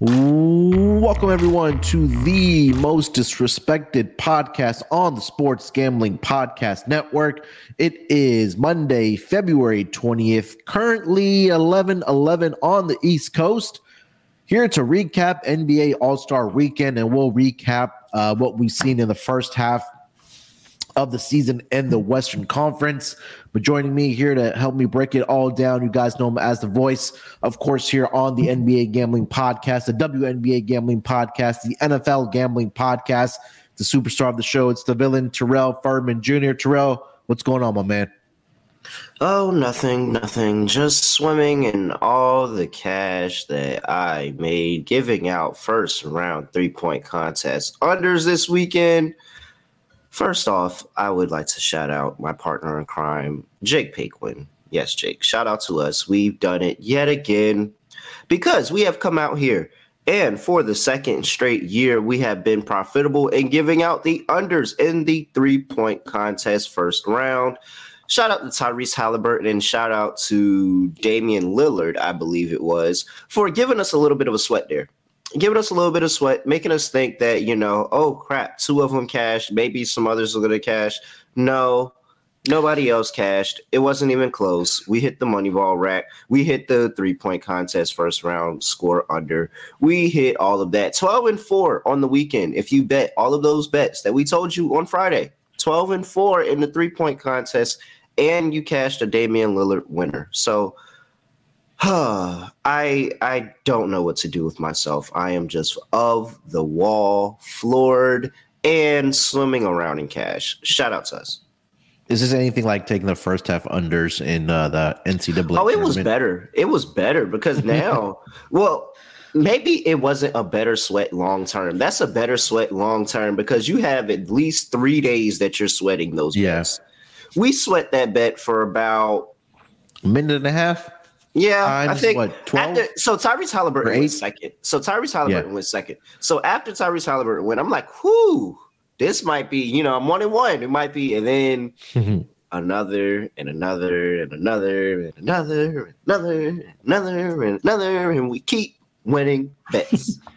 Welcome, everyone, to the most disrespected podcast on the Sports Gambling Podcast Network. It is Monday, February 20th, currently 11 11 on the East Coast. Here to recap NBA All Star Weekend, and we'll recap uh, what we've seen in the first half of the season in the Western Conference. But joining me here to help me break it all down, you guys know him as the voice, of course, here on the NBA Gambling Podcast, the WNBA Gambling Podcast, the NFL Gambling Podcast, the superstar of the show. It's the villain, Terrell Furman Jr. Terrell, what's going on, my man? Oh, nothing, nothing. Just swimming in all the cash that I made, giving out first round three point contest unders this weekend. First off, I would like to shout out my partner in crime, Jake Paquin. Yes, Jake, shout out to us. We've done it yet again because we have come out here and for the second straight year, we have been profitable in giving out the unders in the three point contest first round. Shout out to Tyrese Halliburton and shout out to Damian Lillard, I believe it was, for giving us a little bit of a sweat there giving us a little bit of sweat, making us think that, you know, oh crap, two of them cashed, maybe some others are going to cash. No, nobody else cashed. It wasn't even close. We hit the money ball rack. We hit the three point contest first round score under. We hit all of that. 12 and 4 on the weekend. If you bet all of those bets that we told you on Friday, 12 and 4 in the three point contest, and you cashed a Damian Lillard winner. So, I I don't know what to do with myself. I am just of the wall, floored, and swimming around in cash. Shout out to us. Is this anything like taking the first half unders in uh, the NCAA? Oh, it was better. It was better because now, well, maybe it wasn't a better sweat long term. That's a better sweat long term because you have at least three days that you're sweating those yes. bets. We sweat that bet for about a minute and a half. Yeah, Times, I think what, 12? After, so Tyrese Halliburton went second. So Tyrese Halliburton yeah. went second. So after Tyrese Halliburton went, I'm like, whoo, this might be, you know, I'm one and one. It might be, and then another and another and another and another and another and another and another, and we keep winning bets.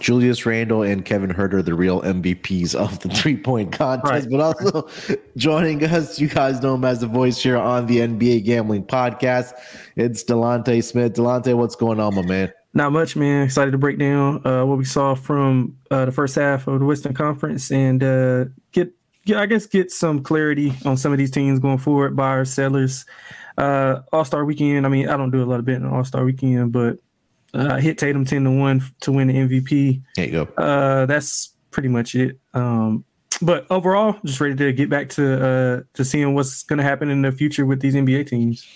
Julius Randle and Kevin Huerter, the real MVPs of the three point contest, right. but also joining us, you guys know him as the voice here on the NBA Gambling Podcast. It's Delonte Smith. Delonte, what's going on, my man? Not much, man. Excited to break down uh, what we saw from uh, the first half of the Western Conference and uh, get, get, I guess, get some clarity on some of these teams going forward, buyers, sellers. Uh, All Star Weekend. I mean, I don't do a lot of betting on All Star Weekend, but uh, hit Tatum ten to one to win the MVP. There you go. Uh, that's pretty much it. Um, but overall, just ready to get back to uh, to seeing what's going to happen in the future with these NBA teams.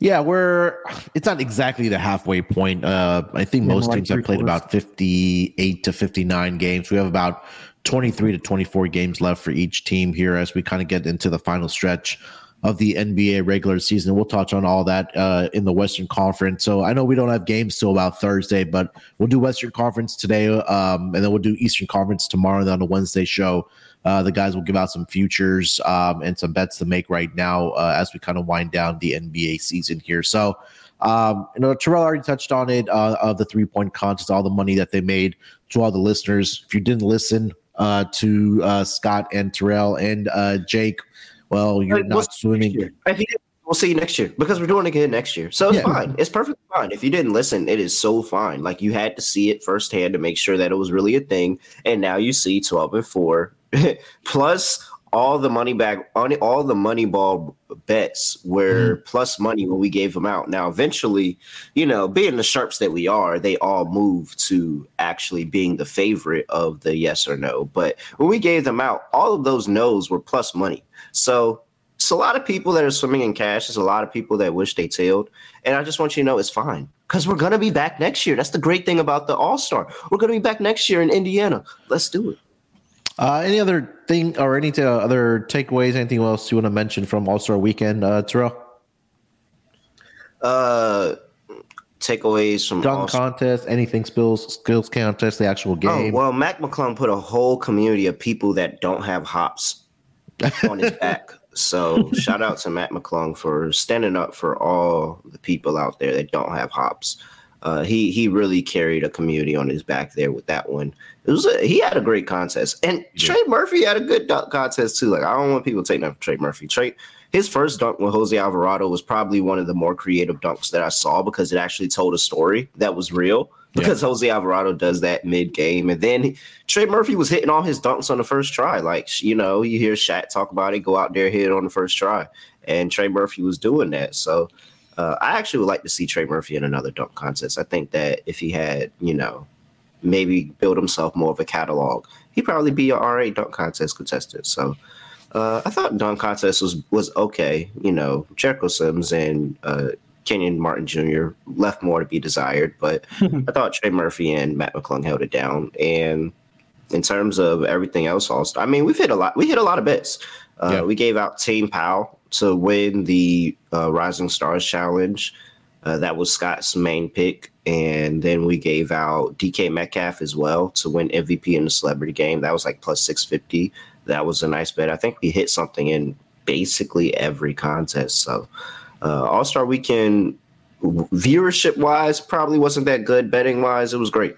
Yeah, we're it's not exactly the halfway point. Uh, I think most like teams have played about 58 to 59 games. We have about 23 to 24 games left for each team here as we kind of get into the final stretch of the NBA regular season. We'll touch on all that uh, in the Western Conference. So I know we don't have games till about Thursday, but we'll do Western Conference today, um, and then we'll do Eastern Conference tomorrow. And then on the Wednesday show, uh, the guys will give out some futures um, and some bets to make right now uh, as we kind of wind down the NBA season here. So. Um, you know, Terrell already touched on it uh, of the three point contest, all the money that they made to all the listeners. If you didn't listen uh, to uh, Scott and Terrell and Jake, well, you're not swimming. He didn't we'll see you next year because we're doing it again next year. So it's yeah. fine. It's perfectly fine. If you didn't listen, it is so fine. Like you had to see it firsthand to make sure that it was really a thing. And now you see 12 and 4 plus all the money back on all the money ball bets were mm. plus money when we gave them out. Now, eventually, you know, being the sharps that we are, they all moved to actually being the favorite of the yes or no. But when we gave them out, all of those no's were plus money. So it's a lot of people that are swimming in cash. There's a lot of people that wish they tailed. And I just want you to know it's fine because we're going to be back next year. That's the great thing about the All Star. We're going to be back next year in Indiana. Let's do it. Uh, any other thing or any t- other takeaways? Anything else you want to mention from All Star Weekend, uh, Terrell? Uh, takeaways from dunk All-Star- contest, anything skills skills contest, the actual oh, game. Oh, well, Mac McClung put a whole community of people that don't have hops on his back. So shout out to Mac McClung for standing up for all the people out there that don't have hops. Uh, he he really carried a community on his back there with that one. It was a, he had a great contest, and yeah. Trey Murphy had a good dunk contest too. Like I don't want people taking up Trey Murphy. Trey his first dunk with Jose Alvarado was probably one of the more creative dunks that I saw because it actually told a story that was real. Because yeah. Jose Alvarado does that mid game, and then Trey Murphy was hitting all his dunks on the first try. Like you know, you hear Shaq talk about it, go out there hit it on the first try, and Trey Murphy was doing that. So uh, I actually would like to see Trey Murphy in another dunk contest. I think that if he had, you know, maybe build himself more of a catalog, he'd probably be a RA dunk contest contestant. So uh, I thought dunk contest was was okay. You know, Jericho Sims and uh, Kenyon Martin Jr. left more to be desired, but I thought Trey Murphy and Mac McClung held it down. And in terms of everything else, also, I mean, we've hit a lot. We hit a lot of bits. Uh, yeah. We gave out Team Powell to win the uh, Rising Stars Challenge. Uh, that was Scott's main pick. And then we gave out DK Metcalf as well to win MVP in the celebrity game. That was like plus 650. That was a nice bet. I think we hit something in basically every contest. So, uh, All Star Weekend, viewership wise, probably wasn't that good. Betting wise, it was great.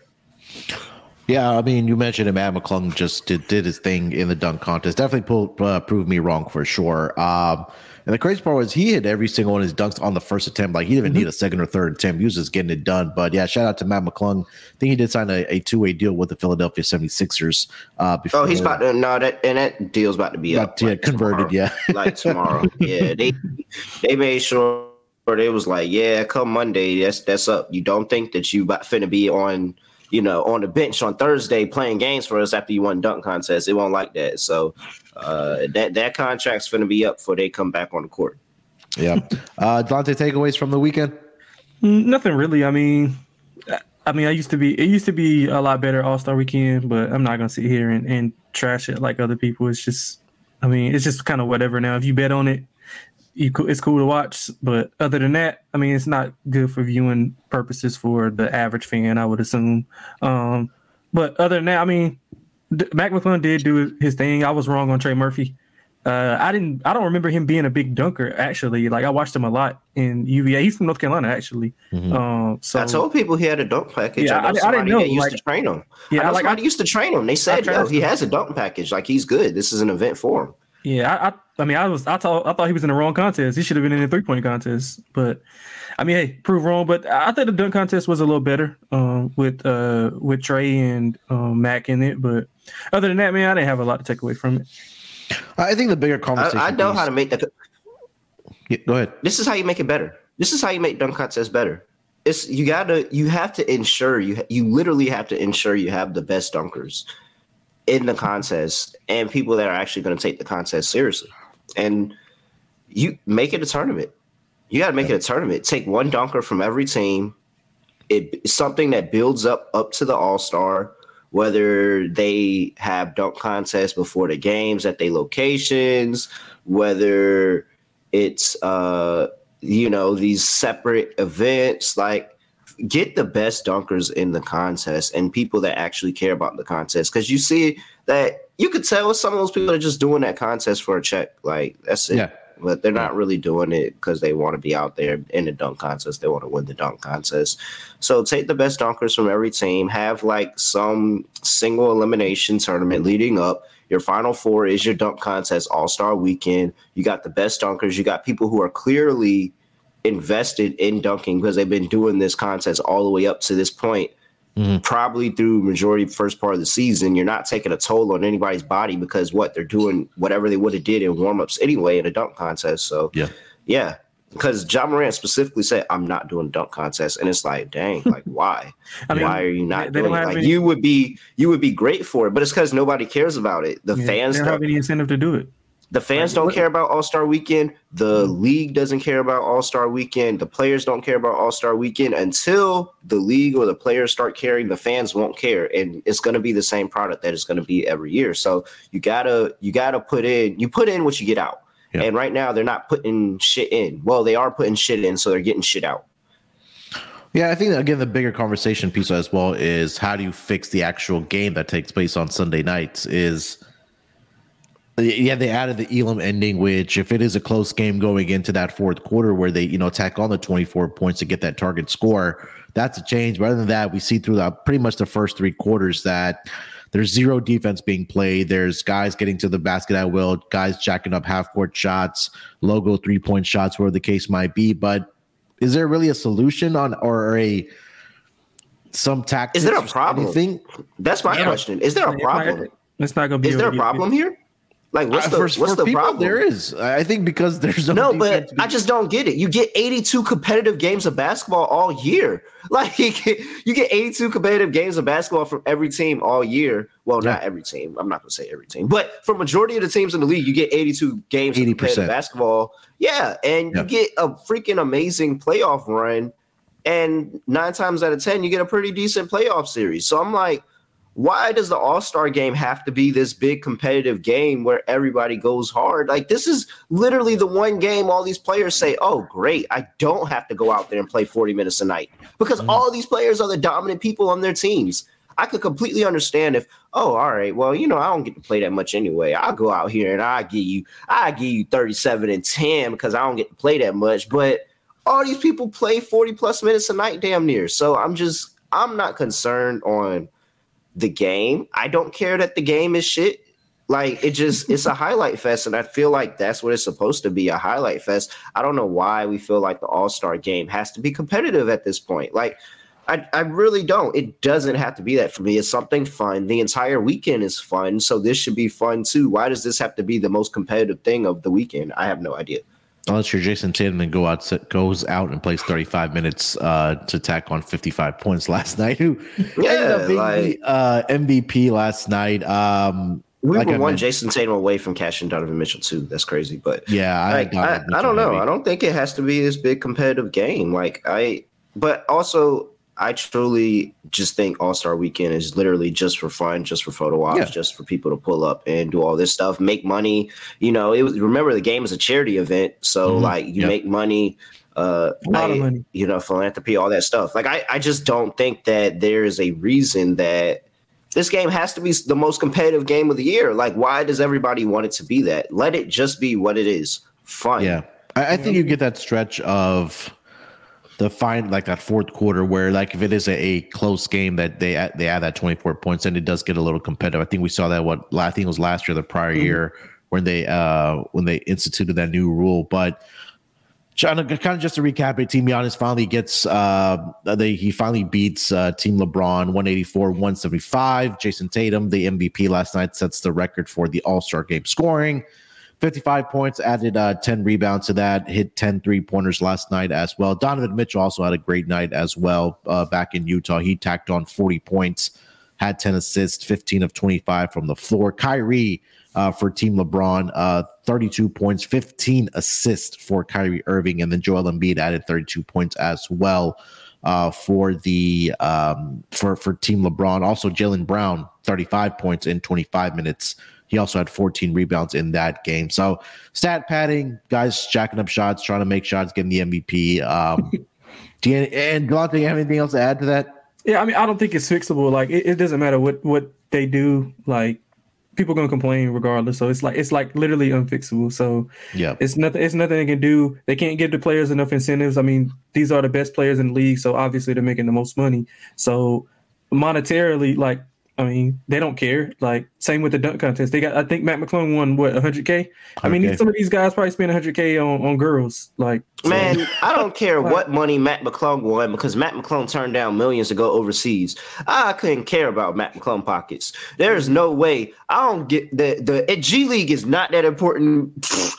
Yeah, I mean, you mentioned him. Mac McClung just did, did his thing in the dunk contest. Definitely pulled, uh, proved me wrong for sure. Um, and the crazy part was he hit every single one of his dunks on the first attempt. Like he didn't even mm-hmm. need a second or third attempt. He was just getting it done. But yeah, shout out to Mac McClung. I think he did sign a, a two way deal with the Philadelphia 76ers. Uh, before, oh, he's about to, no, that, and that deal's about to be up. Yeah, like converted. Tomorrow. Yeah. like tomorrow. Yeah. They, they made sure they was like, yeah, come Monday, that's, that's up. You don't think that you about finna be on, you know, on the bench on Thursday playing games for us after you won dunk contest. It won't like that. So uh, that that contract's going to be up before they come back on the court. Yeah, uh, Dante, takeaways from the weekend? Mm, nothing really. I mean, I mean, I used to be. It used to be a lot better All Star Weekend, but I'm not going to sit here and, and trash it like other people. It's just, I mean, it's just kind of whatever. Now, if you bet on it, you, it's cool to watch. But other than that, I mean, it's not good for viewing purposes for the average fan. I would assume. Um, but other than that, I mean, Mac McClung did do his thing. I was wrong on Trey Murphy. Uh, I didn't. I don't remember him being a big dunker. Actually, like I watched him a lot in UVA. He's from North Carolina, actually. Mm-hmm. Um, so I told people he had a dunk package. Yeah, I, know I, I didn't know. That used like, to train him. Yeah, I know like, somebody I, used to train him. They said, "Yo, he has a dunk package. Like he's good. This is an event for him." Yeah, I, I, I mean, I was, I thought, I thought he was in the wrong contest. He should have been in the three point contest. But I mean, hey, prove wrong. But I thought the dunk contest was a little better um, with uh, with Trey and um, Mac in it. But other than that, man, I didn't have a lot to take away from it. I think the bigger conversation. I, I know piece, how to make that. Yeah, go ahead. This is how you make it better. This is how you make dunk contests better. It's you gotta you have to ensure you you literally have to ensure you have the best dunkers in the contest and people that are actually going to take the contest seriously. And you make it a tournament. You got to make it a tournament. Take one dunker from every team. It's something that builds up up to the All Star. Whether they have dunk contests before the games at their locations, whether it's uh you know these separate events, like get the best dunkers in the contest and people that actually care about the contest. Because you see that you could tell some of those people are just doing that contest for a check like that's it. Yeah. but they're not really doing it because they want to be out there in the dunk contest. They want to win the dunk contest. So take the best dunkers from every team. Have like some single elimination tournament leading up. Your final four is your dunk contest All Star weekend. You got the best dunkers. You got people who are clearly invested in dunking because they've been doing this contest all the way up to this point. Mm-hmm. Probably through majority first part of the season, you're not taking a toll on anybody's body because what they're doing, whatever they would have did in warmups anyway in a dunk contest. So yeah, yeah, because Ja Morant specifically said, "I'm not doing dunk contest," and it's like, dang, like why? I mean, why are you not doing it? Like any, you would be, you would be great for it, but it's because nobody cares about it. The yeah, fans don't have any incentive to do it. The fans don't care about All Star Weekend. The mm-hmm. league doesn't care about All Star Weekend. The players don't care about All Star Weekend until the league or the players start caring. The fans won't care, and it's going to be the same product that it's going to be every year. So you gotta you gotta put in you put in what you get out. Yeah. And right now they're not putting shit in. Well, they are putting shit in, so they're getting shit out. Yeah, I think again the bigger conversation piece as well is how do you fix the actual game that takes place on Sunday nights? Is yeah, they added the Elam ending, which if it is a close game going into that fourth quarter where they, you know, tack on the 24 points to get that target score, that's a change. But other than that, we see through the pretty much the first three quarters that there's zero defense being played. There's guys getting to the basket at will, guys jacking up half court shots, logo three point shots, whatever the case might be. But is there really a solution on or a some tactic? Is there a problem? Anything? That's my yeah. question. Is there a problem? It's not going to be. Is there a problem here? Like what's the for, what's for the people, problem? There is. I think because there's no. No, but I just don't get it. You get 82 competitive games of basketball all year. Like you get 82 competitive games of basketball from every team all year. Well, yeah. not every team. I'm not gonna say every team, but for majority of the teams in the league, you get 82 games 80%. of basketball. Yeah, and yeah. you get a freaking amazing playoff run. And nine times out of ten, you get a pretty decent playoff series. So I'm like, why does the all-star game have to be this big competitive game where everybody goes hard? Like this is literally the one game all these players say oh great i don't have to go out there and play 40 minutes a night. Because mm. all these players are the dominant people on their teams. I could completely understand if oh all right well you know i don't get to play that much anyway. I'll go out here and i give you i give you 37 and 10 because i don't get to play that much. But all these people play 40 plus minutes a night damn near. So i'm just i'm not concerned on the game. I don't care that the game is shit. Like it just it's a highlight fest, and I feel like that's what it's supposed to be a highlight fest. I don't know why we feel like the All Star game has to be competitive at this point. Like I, I really don't. It doesn't have to be that for me. It's something fun. The entire weekend is fun, so this should be fun too. Why does this have to be the most competitive thing of the weekend? I have no idea. Unless you're Jayson Tatum and go out goes out and plays 35 minutes uh, to tack on 55 points last night, who yeah, ended up being like, the uh, MVP last night. Um, we like were one Jayson Tatum away from cashing Donovan Mitchell too. That's crazy, but yeah, I, like, I, I don't know. Maybe. I don't think it has to be this big competitive game. Like I, but also I truly just think All Star Weekend is literally just for fun, just for photo ops, yeah. just for people to pull up and do all this stuff, make money. You know, it was remember the game is a charity event, so mm-hmm. like you yep. make money, uh, a lot I, of money, you know, philanthropy, all that stuff. Like I, I just don't think that there is a reason that this game has to be the most competitive game of the year. Like, why does everybody want it to be that? Let it just be what it is, fun. Yeah, I, I think you get that stretch of the find like that fourth quarter where like if it is a, a, close game that they add, they add that 24 points and it does get a little competitive. I think we saw that what I think it was last year, the prior mm-hmm. year when they uh when they instituted that new rule. But kind of, kind of just to recap it, Team Giannis finally gets uh they he finally beats uh Team LeBron 184 175. Jayson Tatum, the MVP last night, sets the record for the All Star game scoring. 55 points, added uh, 10 rebounds to that, hit 10 three pointers last night as well. Donovan Mitchell also had a great night as well uh, back in Utah. He tacked on 40 points, had 10 assists, 15 of 25 from the floor. Kyrie uh, for Team LeBron, uh, 32 points, 15 assists for Kyrie Irving, and then Joel Embiid added 32 points as well. Uh, for the um, for for Team LeBron, also Jaylen Brown, 35 points in 25 minutes he also had 14 rebounds in that game. So stat padding, guys jacking up shots, trying to make shots, getting the MVP. Um, do you, and Delonte, you have anything else to add to that? Yeah, I mean, I don't think it's fixable. Like, it, it doesn't matter what what they do. Like, people gonna complain regardless. So it's like it's like literally unfixable. So yeah, it's nothing. It's nothing they can do. They can't give the players enough incentives. I mean, these are the best players in the league, so obviously they're making the most money. So monetarily, like I mean, they don't care. Like same with the dunk contest. They got I think Mac McClung won what 100k. I mean, some of these guys probably spend 100k on, on girls. Like so. man, I don't care what money Mac McClung won because Mac McClung turned down millions to go overseas. I couldn't care about Matt McClung pockets. There's no way. I don't get the the G League is not that important.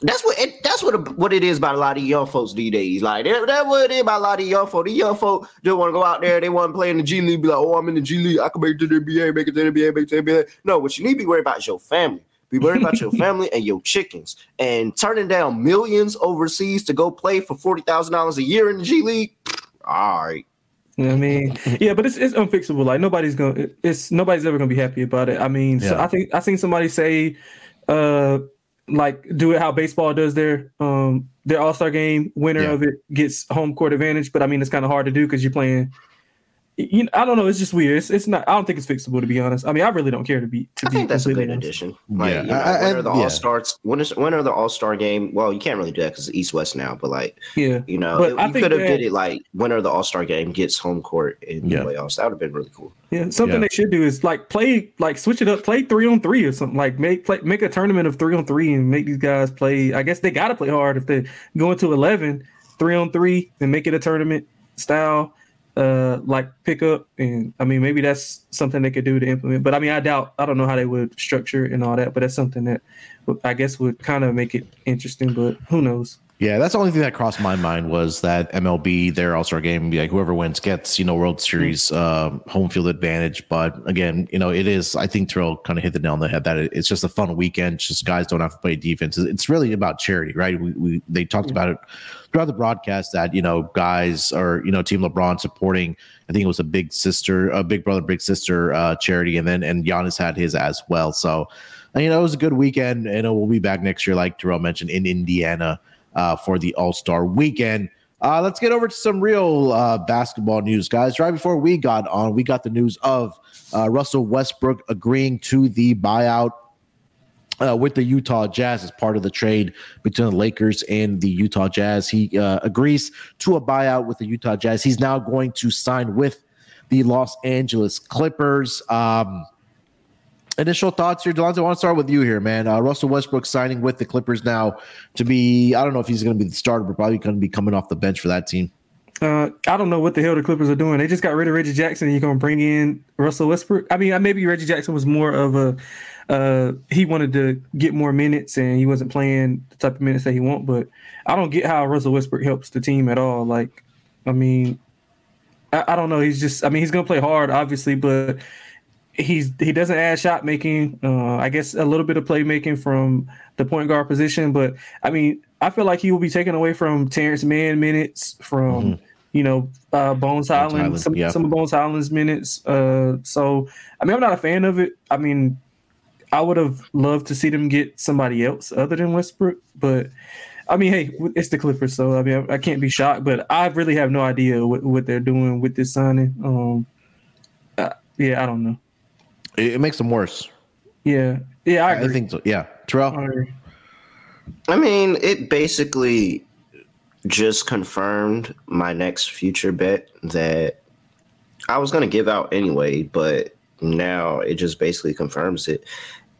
That's what it, that's what what it is about a lot of young folks these days. Like that, that's what it is about a lot of young folks. The young folks just want to go out there. They want to play in the G League. Be like, oh, I'm in the G League. I can make it to the NBA, make it to the NBA, make it to the NBA. No, what you need to be worried about is your family. Be worried about your family and your chickens. And turning down millions overseas to go play for forty thousand dollars a year in the G League. All right. You know I mean, yeah, but it's it's unfixable. Like nobody's gonna, it's nobody's ever gonna be happy about it. I mean, yeah. so I think I seen somebody say, uh like do it how baseball does their um their All Star game. Winner yeah. of it gets home court advantage, but I mean it's kind of hard to do because you're playing you know, I don't know. It's just weird. It's, it's not. I don't think it's fixable to be honest. I mean, I really don't care to be. To I be think that's a good honest. addition. Like, yeah, you know, I, when are the yeah. All Stars? When is when are the All Star game? Well, you can't really do that because it's East West now. But like, yeah, you know, it, you could have did it like when are the All Star game gets home court in yeah. the playoffs. That would have been really cool. Yeah, something yeah. they should do is like play like switch it up, play three on three or something. Like make play make a tournament of three on three and make these guys play. I guess they got to play hard if they go into 11, three on three, and make it a tournament style uh like pick up and i mean maybe that's something they could do to implement but i mean i doubt i don't know how they would structure and all that but that's something that i guess would kind of make it interesting but who knows yeah, that's the only thing that crossed my mind was that MLB their All Star game, like whoever wins gets you know World Series uh, home field advantage. But again, you know it is. I think Terrell kind of hit the nail on the head that it, it's just a fun weekend. Just guys don't have to play defense. It's really about charity, right? We, we they talked about it throughout the broadcast that you know guys or you know Team LeBron supporting. I think it was a big sister, a big brother, big sister uh, charity, and then and Giannis had his as well. So you know it was a good weekend, and we'll be back next year, like Terrell mentioned, in Indiana uh, for the All Star weekend. Uh, let's get over to some real uh, basketball news, guys. Right before we got on, we got the news of uh, Russell Westbrook agreeing to the buyout uh, with the Utah Jazz as part of the trade between the Lakers and the Utah Jazz. He uh, agrees to a buyout with the Utah Jazz. He's now going to sign with the Los Angeles Clippers. Um, initial thoughts here, Delonte. I want to start with you here, man. Uh, Russell Westbrook signing with the Clippers now to be, I don't know if he's going to be the starter, but probably going to be coming off the bench for that team. Uh, I don't know what the hell the Clippers are doing. They just got rid of Reggie Jackson. You're going to bring in Russell Westbrook. I mean, maybe Reggie Jackson was more of a, uh, he wanted to get more minutes and he wasn't playing the type of minutes that he want. But I don't get how Russell Westbrook helps the team at all. Like, I mean, I, I don't know. He's just, I mean, he's going to play hard, obviously, but he's he doesn't add shot making. Uh, I guess a little bit of playmaking from the point guard position, but I mean, I feel like he will be taken away from Terrence Mann minutes, from mm-hmm. you know uh, Bones Hyland, some yeah. some of Bones Hyland's minutes. Uh, so I mean, I'm not a fan of it. I mean, I would have loved to see them get somebody else other than Westbrook, but. I mean, hey, it's the Clippers, so I mean, I, I can't be shocked, but I really have no idea what, what they're doing with this signing. Um, uh, yeah, I don't know. It, it, makes them worse. Yeah, yeah, I, I think so. Yeah, Terrell. I mean, it basically just confirmed my next future bet that I was going to give out anyway, but now it just basically confirms it.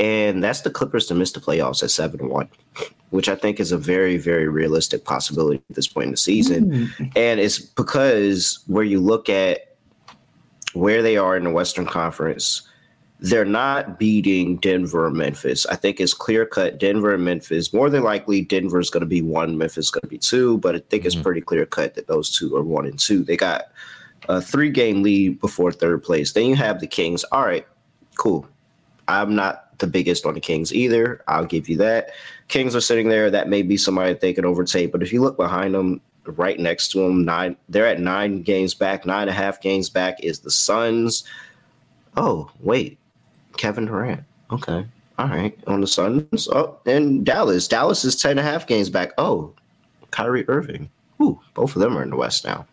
And that's the Clippers to miss the playoffs at 7 1, which I think is a very, very realistic possibility at this point in the season. Mm. And it's because where you look at where they are in the Western Conference, they're not beating Denver or Memphis. I think it's clear cut Denver and Memphis. More than likely, Denver is going to be one, Memphis is going to be two, but I think mm-hmm. it's pretty clear cut that those two are one and two. They got a three game lead before third place. Then you have the Kings. All right, cool. I'm not the biggest on the Kings either. I'll give you that. Kings are sitting there. That may be somebody that they could overtake. But if you look behind them, right next to them, nine, they're at nine games back. Nine and a half games back is the Suns. Oh, wait. Kevin Durant. Okay. All right. On the Suns. Oh, and Dallas. Dallas is 10 and a half games back. Oh, Kyrie Irving. Ooh, both of them are in the West now.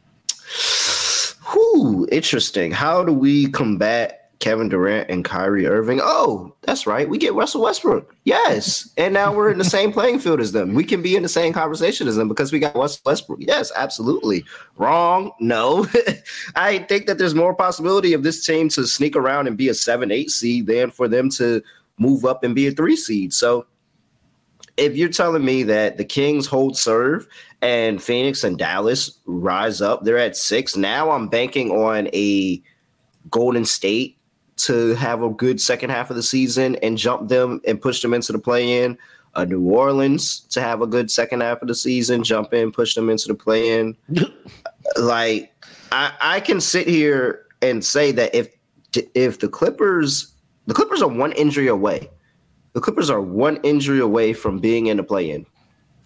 Whew, interesting. How do we combat Kevin Durant and Kyrie Irving. Oh, that's right. We get Russell Westbrook. Yes. And now we're in the same playing field as them. We can be in the same conversation as them because we got Russell Westbrook. Yes, absolutely. Wrong. No. I think that there's more possibility of this team to sneak around and be a 7 8 seed than for them to move up and be a three seed. So if you're telling me that the Kings hold serve and Phoenix and Dallas rise up, they're at six. Now I'm banking on a Golden State to have a good second half of the season and jump them and push them into the play in. A New Orleans to have a good second half of the season, jump in, push them into the play in. like I, I can sit here and say that if if the Clippers the Clippers are one injury away, the Clippers are one injury away from being in the play in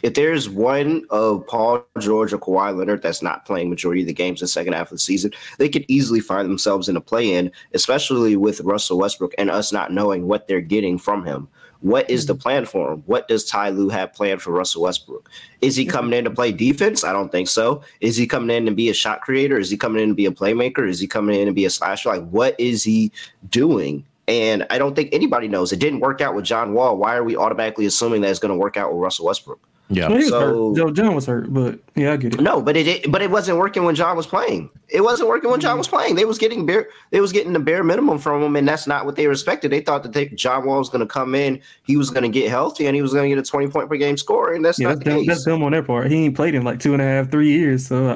if there's one of Paul George or Kawhi Leonard that's not playing majority of the games in the second half of the season, they could easily find themselves in a play-in, especially with Russell Westbrook and us not knowing what they're getting from him. What is the plan for him? What does Ty Lue have planned for Russell Westbrook? Is he coming in to play defense? I don't think so. Is he coming in to be a shot creator? Is he coming in to be a playmaker? Is he coming in to be a slasher? Like, what is he doing? And I don't think anybody knows. It didn't work out with John Wall. Why are we automatically assuming that it's going to work out with Russell Westbrook? Yeah. Well, so Joe John was hurt, but yeah, I get it. No, but it, it, but it wasn't working when John was playing. It wasn't working when John mm-hmm. was playing. They was getting bare they was getting the bare minimum from him, and that's not what they respected. They thought that they, John Wall was going to come in, he was going to get healthy, and he was going to get a twenty point per game score, and that's yeah, not that's, dumb, that's dumb on their part. He ain't played in like two and a half, three years, so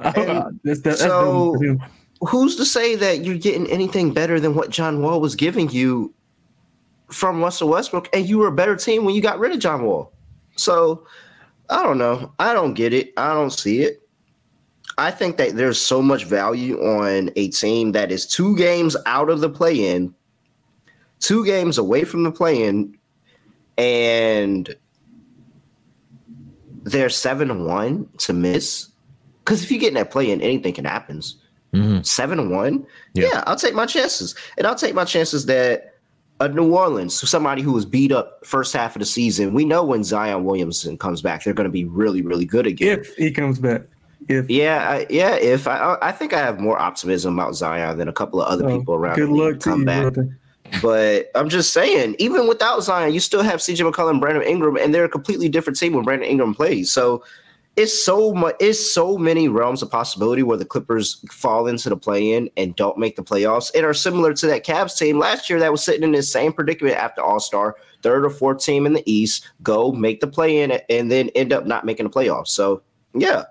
that's, that's, so. Who's to say that you're getting anything better than what John Wall was giving you from Russell Westbrook, and you were a better team when you got rid of John Wall? So I don't know. I don't get it. I don't see it. I think that there's so much value on a team that is two games out of the play in, two games away from the play in, and they're 7 1 to miss. Because if you get in that play in, anything can happen. Mm-hmm. 7 1, yeah. yeah, I'll take my chances. And I'll take my chances that a New Orleans, somebody who was beat up first half of the season. We know when Zion Williamson comes back, they're going to be really, really good again. If he comes back. If yeah, I, yeah. If I, I think I have more optimism about Zion than a couple of other oh, people around. Good luck to come you, back. Brother. But I'm just saying, even without Zion, you still have CJ McCollum Brandon Ingram, and they're a completely different team when Brandon Ingram plays. So it's so much it's so many realms of possibility where the Clippers fall into the play-in and don't make the playoffs and are similar to that Cavs team last year that was sitting in the same predicament after All-Star, third or fourth team in the East, go make the play-in and then end up not making the playoffs. So yeah,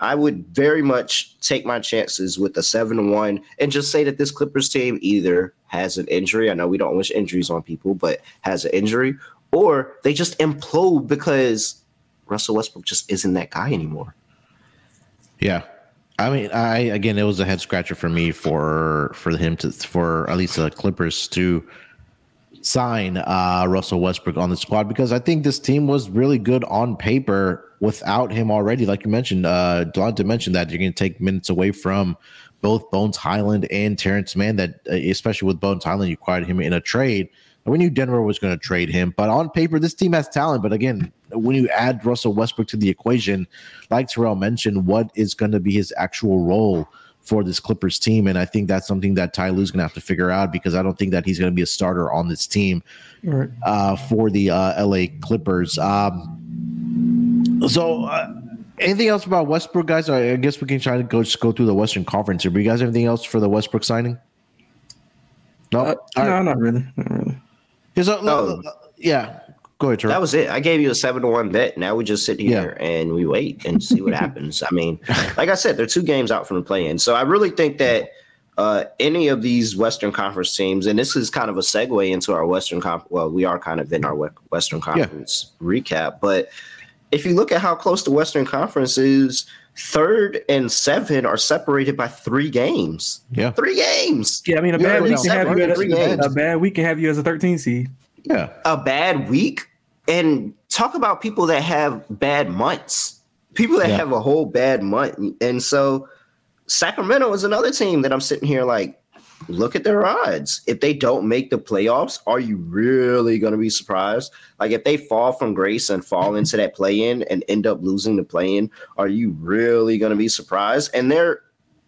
I would very much take my chances with seven one and just say that this Clippers team either has an injury. I know we don't wish injuries on people, but has an injury, or they just implode because Russell Westbrook just isn't that guy anymore. Yeah. I mean, I again, it was a head scratcher for me for for him to for at least the Clippers to sign uh, Russell Westbrook on the squad because I think this team was really good on paper without him already. Like you mentioned, uh, Delonte mentioned that you're going to take minutes away from both Bones Hyland and Terrence Mann. That uh, especially with Bones Hyland, you acquired him in a trade. We knew Denver was going to trade him, but on paper, this team has talent. But again, when you add Russell Westbrook to the equation, like Terrell mentioned, what is going to be his actual role for this Clippers team? And I think that's something that Ty Lue's going to have to figure out because I don't think that he's going to be a starter on this team right. uh, for the uh, LA Clippers. Um, so, uh, anything else about Westbrook, guys? I guess we can try to go just go through the Western Conference here. But you guys, have anything else for the Westbrook signing? No, uh, no, right. not really. Not really. oh. yeah, Go ahead, That was it. I gave you a seven to one bet. Now we just sit here yeah. and we wait and see what happens. I mean, like I said, they're two games out from the play in. So I really think that uh, any of these Western Conference teams, and this is kind of a segue into our Western Conference. Well, we are kind of in our Western Conference yeah. recap, but if you look at how close the Western Conference is, third and seven are separated by three games. Yeah, three games. Yeah, I mean a bad week can have you as a, a bad week can have you as a 13 seed. Yeah, a bad week and talk about people that have bad months, people that yeah. have a whole bad month. And so Sacramento is another team that I'm sitting here like, look at their odds. If they don't make the playoffs, are you really going to be surprised? Like if they fall from grace and fall into that play in and end up losing the play in, are you really going to be surprised? And they're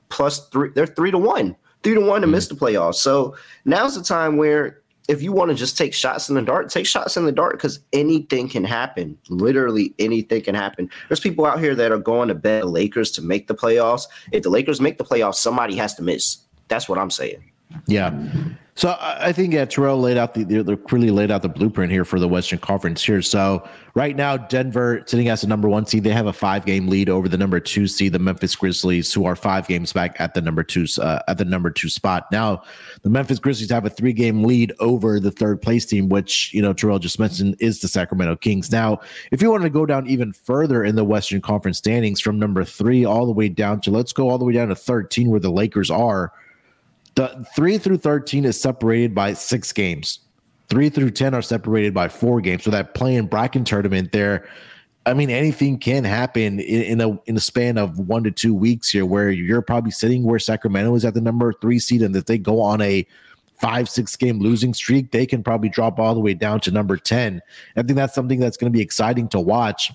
plus three, they're three to one three to one to mm-hmm. miss the playoffs. So now's the time where if you want to just take shots in the dark, take shots in the dark because anything can happen. Literally anything can happen. There's people out here that are going to bet the Lakers to make the playoffs. If the Lakers make the playoffs, somebody has to miss. That's what I'm saying. Yeah. So I think yeah, Terrell laid out the really laid out the blueprint here for the Western Conference here. So right now, Denver sitting as the number one seed, they have a five game lead over the number two seed, the Memphis Grizzlies, who are five games back at the number two uh, at the number two spot. Now, the Memphis Grizzlies have a three game lead over the third place team, which you know Terrell just mentioned is the Sacramento Kings. Now, if you want to go down even further in the Western Conference standings, from number three all the way down to let's go all the way down to thirteen, where the Lakers are the three through 13 is separated by six games. Three through 10 are separated by four games. So that play-in bracket tournament there, I mean, anything can happen in, in, a in a span of one to two weeks here, where you're probably sitting where Sacramento is at the number three seed, and if they go on a five six game losing streak, they can probably drop all the way down to number ten. I think that's something that's going to be exciting to watch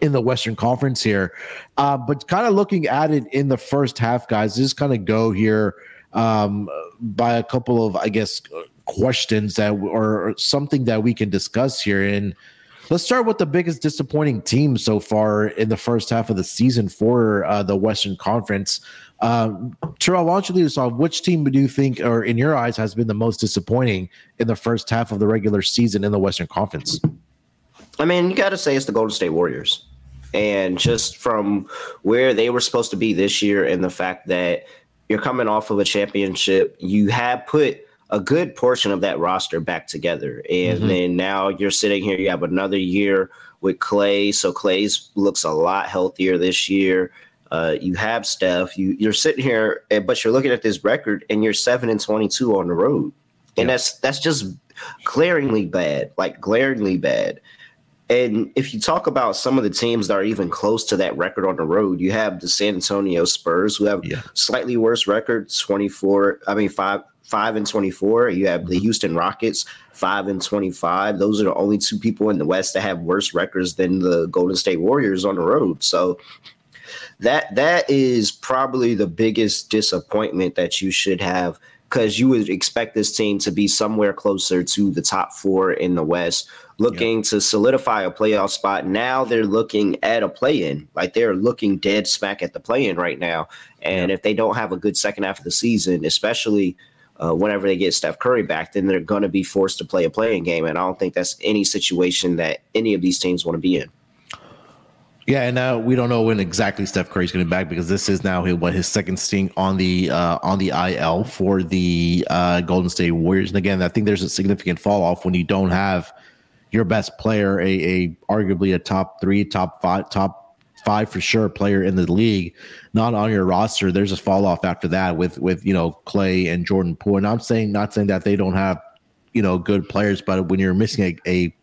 in the Western Conference here. Uh, but kind of looking at it in the first half, guys, just kind of go here um, by a couple of, I guess, questions that or something that we can discuss here. And let's start with the biggest disappointing team so far in the first half of the season for uh, the Western Conference. Um, Terrell, why don't you lead us off? Which team do you think, or in your eyes, has been the most disappointing in the first half of the regular season in the Western Conference? I mean, you got to say it's the Golden State Warriors. And just from where they were supposed to be this year, and the fact that you're coming off of a championship. You have put a good portion of that roster back together. And mm-hmm. then now you're sitting here, you have another year with Clay. So Clay's looks a lot healthier this year. Uh, you have Steph. You you're sitting here, but you're looking at this record, and you're seven and twenty two on the road, and that's that's just glaringly bad, like glaringly bad. And if you talk about some of the teams that are even close to that record on the road, you have the San Antonio Spurs who have yeah. slightly worse record, 24, I mean 5 5 and 24. You have the mm-hmm. Houston Rockets, 5 and 25. Those are the only two people in the West that have worse records than the Golden State Warriors on the road. So that that is probably the biggest disappointment that you should have because you would expect this team to be somewhere closer to the top four in the West, looking to solidify a playoff spot. Now they're looking at a play in, like they're looking dead smack at the play in right now. And if they don't have a good second half of the season, especially uh, whenever they get Steph Curry back, then they're going to be forced to play a play-in game. And I don't think that's any situation that any of these teams want to be in. Yeah, and now we don't know when exactly Steph Curry's going to be back because this is now his, what his second stint on the uh, on the IL for the uh, Golden State Warriors. And again, I think there's a significant fall off when you don't have your best player, a, a arguably a top three, top five, top five for sure player in the league, not on your roster. There's a fall off after that with with you know Clay and Jordan Poole. And I'm saying not saying that they don't have you know good players, but when you're missing a, a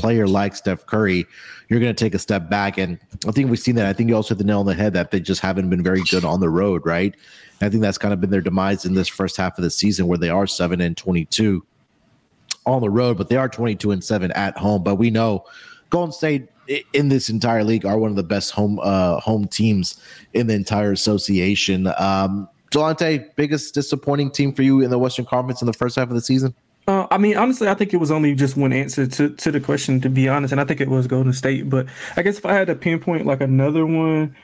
player like Steph Curry, you're going to take a step back. And I think we've seen that. I think you also hit the nail on the head that they just haven't been very good on the road, right? And I think that's kind of been their demise in this first half of the season where they are 7 and 22 on the road, but they are 22 and 7 at home. But we know Golden State in this entire league are one of the best home uh, home teams in the entire association. Um, Delonte, biggest disappointing team for you in the Western Conference in the first half of the season? Uh, I mean, honestly, I think it was only just one answer to, to the question, to be honest, and I think it was Golden State. But I guess if I had to pinpoint like another one,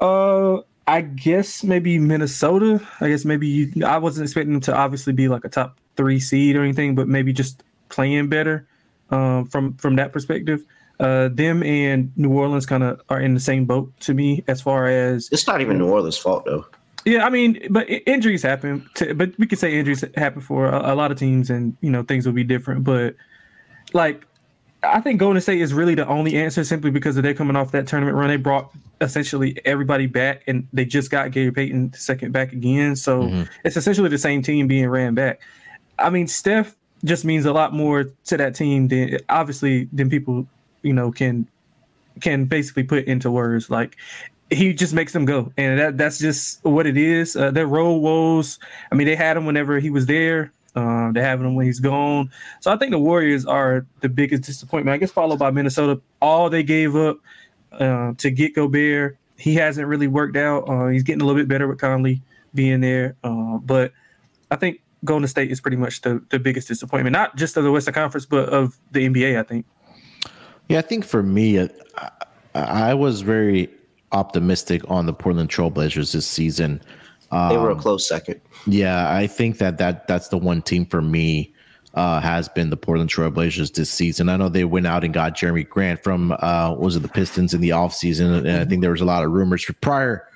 uh, I guess maybe Minnesota. I guess maybe you, I wasn't expecting them to obviously be like a top three seed or anything, but maybe just playing better um, from from that perspective. Uh, them and New Orleans kind of are in the same boat to me as far as it's not even New Orleans' fault though. Yeah, I mean, but injuries happen. To, but we could say injuries happen for a, a, lot of teams, and you know things will be different. But like, I think Golden State is really the only answer, simply because of they coming off that tournament run. They brought essentially everybody back, and they just got Gary Payton second back again. So mm-hmm. it's essentially the same team being ran back. I mean, Steph just means a lot more to that team than obviously than people you know can can basically put into words. Like he just makes them go, and that that's just what it is. Uh, their role woes. I mean, they had him whenever he was there. Uh, they have him when he's gone. So I think the Warriors are the biggest disappointment. I guess followed by Minnesota. All they gave up uh, to get Gobert, he hasn't really worked out. Uh, he's getting a little bit better with Conley, being there. Uh, but I think Golden State is pretty much the, the biggest disappointment, not just of the Western Conference, but of the NBA, I think. Yeah, I think for me, I, I was very optimistic on the Portland Trailblazers this season. Um, they were a um, close second. Yeah, I think that, that that's the one team for me uh, has been the Portland Trailblazers this season. I know they went out and got Jerami Grant from uh, was it the Pistons in the offseason, and I think there was a lot of rumors prior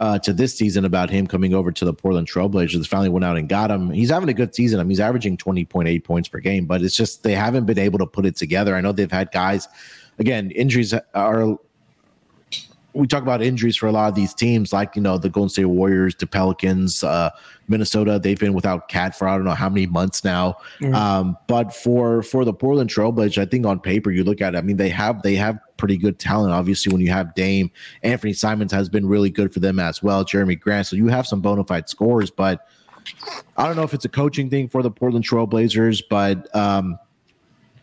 uh, to this season about him coming over to the Portland Trailblazers. Finally went out and got him. He's having a good season. I mean, he's averaging 20.8 points per game, but it's just they haven't been able to put it together. I know they've had guys, again, injuries are we talk about injuries for a lot of these teams, like you know the Golden State Warriors, the Pelicans, uh, Minnesota. They've been without KAT for I don't know how many months now. Mm-hmm. Um, but for for the Portland Trailblazers, I think on paper you look at it. I mean, they have they have pretty good talent. Obviously, when you have Dame, Anthony Simons has been really good for them as well. Jerami Grant, so you have some bona fide scores, but I don't know if it's a coaching thing for the Portland Trailblazers, but um,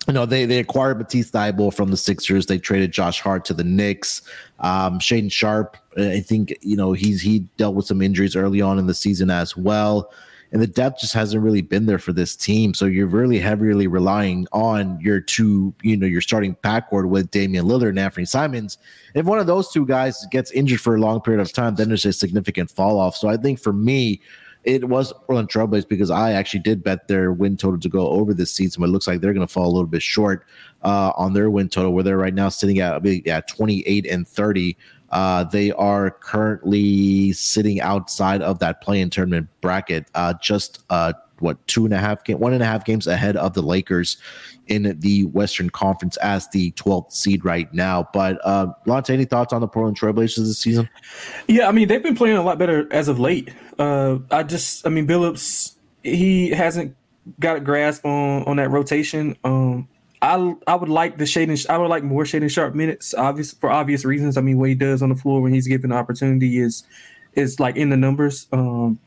you know, they they acquired Matisse Thybulle from the Sixers. They traded Josh Hart to the Knicks. Um, Shaedon Sharpe, I think, you know, he's he dealt with some injuries early on in the season as well. And the depth just hasn't really been there for this team. So you're really heavily relying on your two, you know, your starting backcourt with Damian Lillard and Anthony Simons. If one of those two guys gets injured for a long period of time, then there's a significant fall off. So I think for me, it was Portland Trailblazers because I actually did bet their win total to go over this season, but it looks like they're going to fall a little bit short uh, on their win total, where they're right now sitting at at 28 and 30. Uh, they are currently sitting outside of that play in tournament bracket, uh, just uh, what two and a half game, one and a half games ahead of the Lakers in the Western Conference as the 12th seed right now. But uh, any thoughts on the Portland Trailblazers this season? Yeah, I mean they've been playing a lot better as of late. Uh, I just, I mean, Billups, he hasn't got a grasp on on that rotation. Um, I I would like the Shaedon. I would like more Shaedon Sharpe minutes, obvious for obvious reasons. I mean, what he does on the floor when he's given the opportunity is is like in the numbers. Um,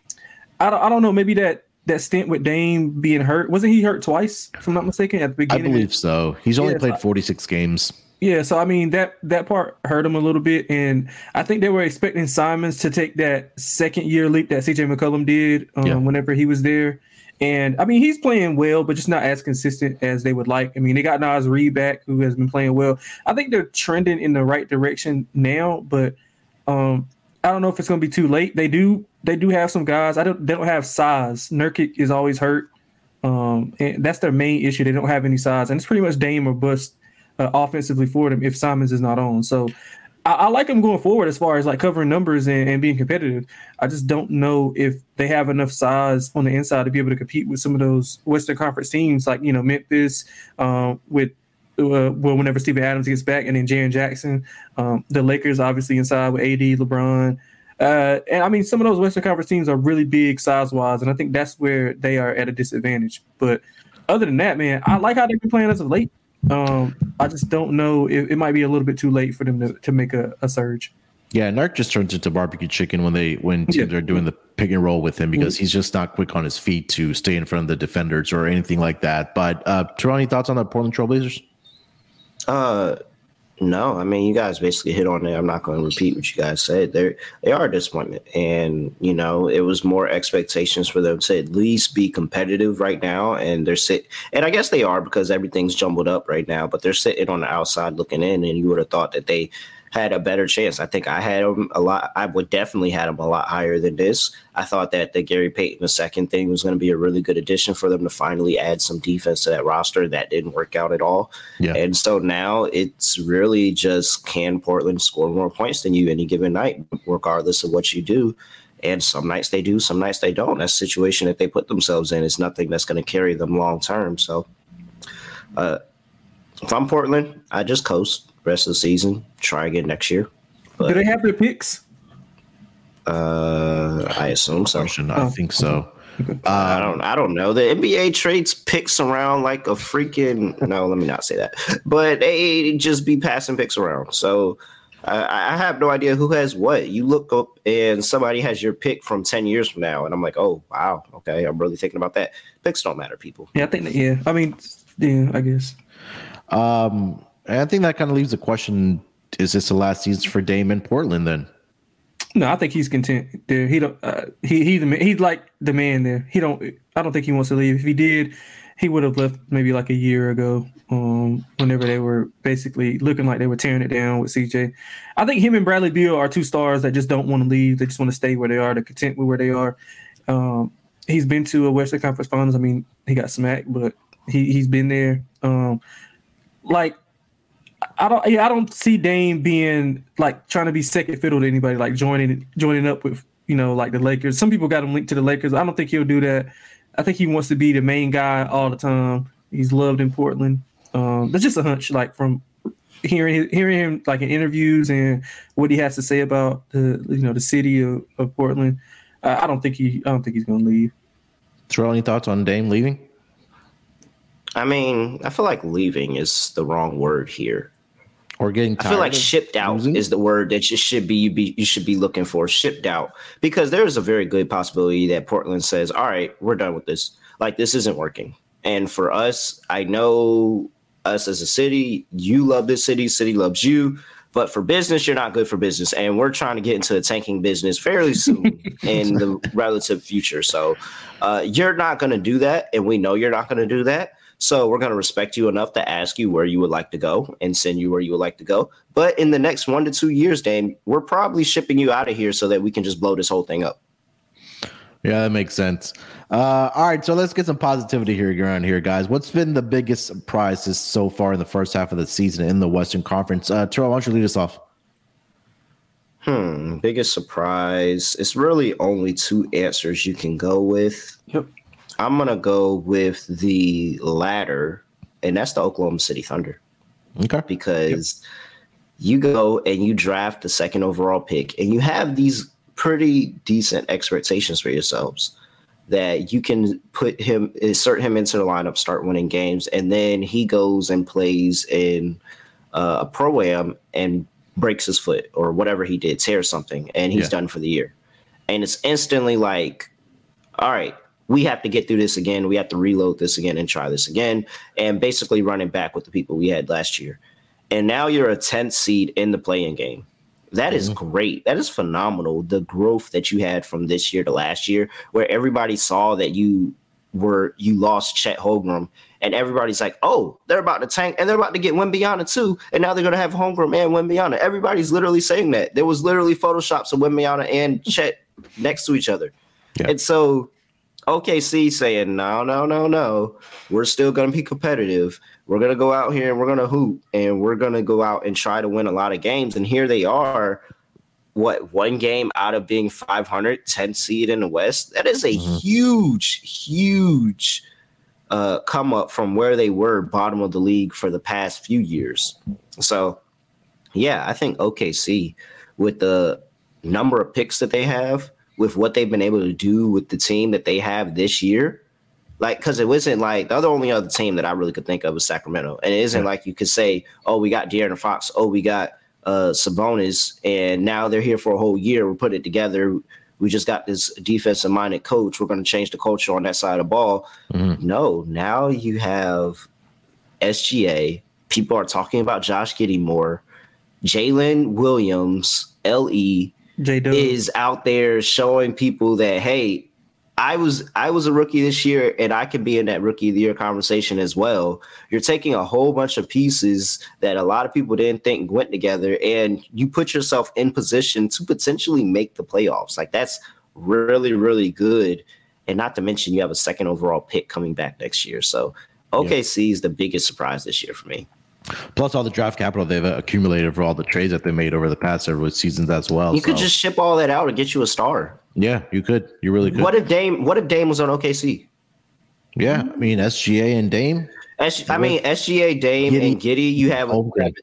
I don't, I don't know. Maybe that that stint with Dame being hurt wasn't he hurt twice? If I'm not mistaken, at the beginning. I believe so. He's only yeah, played 46 games. Yeah, so I mean that that part hurt him a little bit, and I think they were expecting Simons to take that second year leap that CJ McCollum did um, yeah. whenever he was there. And I mean he's playing well, but just not as consistent as they would like. I mean they got Naz Reid back, who has been playing well. I think they're trending in the right direction now, but um, I don't know if it's going to be too late. They do they do have some guys. I don't they don't have size. Nurkic is always hurt. Um, and that's their main issue. They don't have any size, and it's pretty much Dame or bust uh, offensively for them if Simons is not on. So I, I, like them going forward as far as like covering numbers and, and, being competitive. I just don't know if they have enough size on the inside to be able to compete with some of those Western Conference teams like you know Memphis uh, with. Uh, well, whenever Steven Adams gets back, and then Jaren Jackson, um, the Lakers obviously inside with AD, LeBron, uh, and I mean, some of those Western Conference teams are really big size wise, and I think that's where they are at a disadvantage. But other than that, man, I like how they've been playing as of late. Um, I just don't know. It, it, might be a little bit too late for them to, to make a, a surge. Yeah, Nurk just turns into barbecue chicken when they when teams yeah. are doing the pick and roll with him because mm-hmm. he's just not quick on his feet to stay in front of the defenders or anything like that. But uh Terrell, any thoughts on the Portland Trailblazers? Uh no, I mean you guys basically hit on it. I'm not going to repeat what you guys said. They they are a disappointment, and you know it was more expectations for them to at least be competitive right now, and they're sit and I guess they are because everything's jumbled up right now. But they're sitting on the outside looking in, and you would have thought that they had a better chance. I think I had him a lot. I would definitely had him a lot higher than this. I thought that the Gary Payton the second thing was going to be a really good addition for them to finally add some defense to that roster. That didn't work out at all. Yeah. And so now it's really just can Portland score more points than you any given night, regardless of what you do. And some nights they do, some nights they don't. That situation that they put themselves in is nothing that's going to carry them long term. So, uh, if I'm Portland, I just coast rest of the season. Try again next year. But, Do they have their picks? Uh, I assume so. I oh, think so. Uh, I don't. I don't know. The NBA trades picks around like a freaking. No, let me not say that. But they just be passing picks around. So I, I, have no idea who has what. You look up and somebody has your pick from ten years from now, and I'm like, oh wow, okay, I'm really thinking about that. Picks don't matter, people. Yeah, I think that. Yeah, I mean, yeah, I guess. Um, I think that kind of leaves the question: Is this the last season for Dame in Portland? Then, No, I think he's content there. He don't. Uh, he he he's like the man there. He don't. I don't think he wants to leave. If he did, he would have left maybe like a year ago. Um, whenever they were basically looking like they were tearing it down with CJ. I think him and Bradley Beal are two stars that just don't want to leave. They just want to stay where they are. They're content with where they are. Um, he's been to a Western Conference Finals. I mean, he got smacked, but he he's been there. Um, like I don't yeah, I don't see Dame being like trying to be second fiddle to anybody, like joining joining up with you know like the Lakers. Some people got him linked to the Lakers. I don't think he'll do that. I think he wants to be the main guy all the time. He's loved in Portland. Um, that's just a hunch, like from hearing hearing him like in interviews and what he has to say about the you know the city of, of Portland. Uh, I don't think he I don't think he's gonna leave. Terrell, any thoughts on Dame leaving? I mean, I feel like leaving is the wrong word here. Or getting I feel like shipped out losing? is the word that you should be you be you should be looking for shipped out because there is a very good possibility that Portland says, "All right, we're done with this. Like this isn't working." And for us, I know us as a city, you love this city, city loves you. But for business, you're not good for business. And we're trying to get into the tanking business fairly soon in the relative future. So uh, you're not going to do that. And we know you're not going to do that. So we're going to respect you enough to ask you where you would like to go and send you where you would like to go. But in the next one to two years, Dame, we're probably shipping you out of here so that we can just blow this whole thing up. Yeah, that makes sense. Uh, all right, so let's get some positivity here around here, guys. What's been the biggest surprises so far in the first half of the season in the Western Conference? Uh, Terrell, why don't you lead us off? Hmm, biggest surprise. It's really only two answers you can go with. Yep. I'm gonna go with the latter, and that's the Oklahoma City Thunder. Okay. Because yep. you go and you draft the second overall pick, and you have these pretty decent expectations for yourselves that you can put him insert him into the lineup start winning games and then he goes and plays in uh, a pro am and breaks his foot or whatever he did tears something and he's yeah. done for the year and it's instantly like all right we have to get through this again we have to reload this again and try this again and basically running back with the people we had last year and now you're a 10th seed in the play-in game that is mm-hmm. great. That is phenomenal. The growth that you had from this year to last year, where everybody saw that you were you lost Chet Holmgren, and everybody's like, "Oh, they're about to tank, and they're about to get Wembanyama too, and now they're gonna have Holmgren and Wembanyama." Everybody's literally saying that. There was literally photoshops of Wembanyama and Chet next to each other, yeah. and so OKC saying, "No, no, no, no, we're still gonna be competitive." we're gonna go out here and we're gonna hoop and we're gonna go out and try to win a lot of games. And here they are, what one game out of being 500, 10 seed in the West. That is a mm-hmm. huge, huge uh, come up from where they were bottom of the league for the past few years. So, yeah, I think OKC with the number of picks that they have, with what they've been able to do with the team that they have this year, like because it wasn't like the other only other team that I really could think of was Sacramento, and it isn't like you could say, oh, we got De'Aaron Fox, oh, we got uh Sabonis, and now they're here for a whole year. We're putting it together. We just got this defensive minded coach. We're going to change the culture on that side of the ball. Mm-hmm. No, now you have SGA. People are talking about Josh Giddey more. Jalen Williams, LE, is out there showing people that, hey, I was I was a rookie this year, and I could be in that rookie of the year conversation as well. You're taking a whole bunch of pieces that a lot of people didn't think went together, and you put yourself in position to potentially make the playoffs. Like that's really really good, and not to mention you have a second overall pick coming back next year. So OKC yeah. is the biggest surprise this year for me. Plus all the draft capital they've accumulated for all the trades that they made over the past several seasons as well. You so. could just ship all that out and get you a star. Yeah, you could. You really could. What if Dame? What if Dame was on OKC? Yeah, I mean SGA and Dame. S- I mean SGA, Dame, Giddey. and Giddey. You have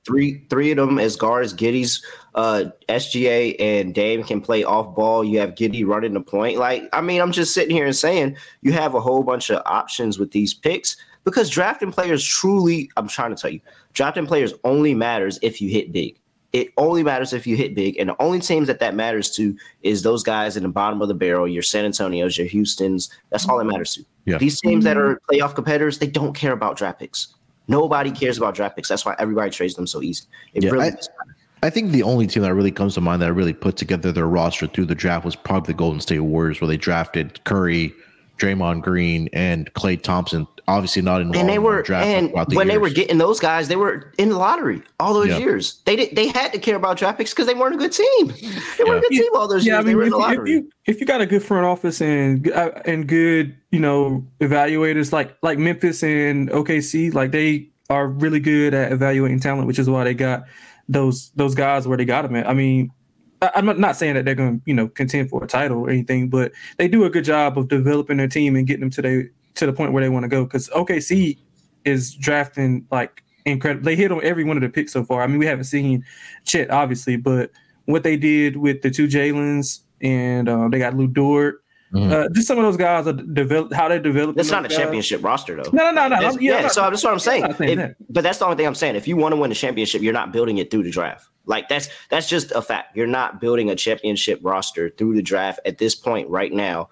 three three of them as guards. Giddey's uh, SGA and Dame can play off ball. You have Giddey running the point. Like I mean, I'm just sitting here and saying you have a whole bunch of options with these picks because drafting players truly. I'm trying to tell you, drafting players only matters if you hit big it only matters if you hit big. And the only teams that that matters to is those guys in the bottom of the barrel, your San Antonios, your Houstons. That's all that matters to. Yeah. These teams that are playoff competitors, they don't care about draft picks. Nobody cares about draft picks. That's why everybody trades them so easy. It yeah, really I, I think the only team that really comes to mind that really put together their roster through the draft was probably the Golden State Warriors, where they drafted Curry, Draymond Green, and Klay Thompson. Obviously, not in and they were and the when years. they were getting those guys, they were in the lottery all those years. They did they had to care about draft picks because they weren't a good team. They weren't a good team all those yeah, years. I mean, if, if, you if you got a good front office and uh, and good you know evaluators like like Memphis and OKC, like they are really good at evaluating talent, which is why they got those those guys where they got them at. I mean, I'm not saying that they're going to you know contend for a title or anything, but they do a good job of developing their team and getting them to the to the point where they want to go. Because OKC is drafting like incredible. They hit on every one of the picks so far. I mean, we haven't seen Chet obviously, but what they did with the two Jalen's and uh, they got Lu Dort Mm-hmm. Uh, just some of those guys are develop how they develop. It's not a guys. championship roster though. No, no, no, no. yeah, not, so that's what I'm saying. That. But that's the only thing I'm saying. If you want to win a championship, you're not building it through the draft. Like that's that's just a fact. You're not building a championship roster through the draft at this point right now.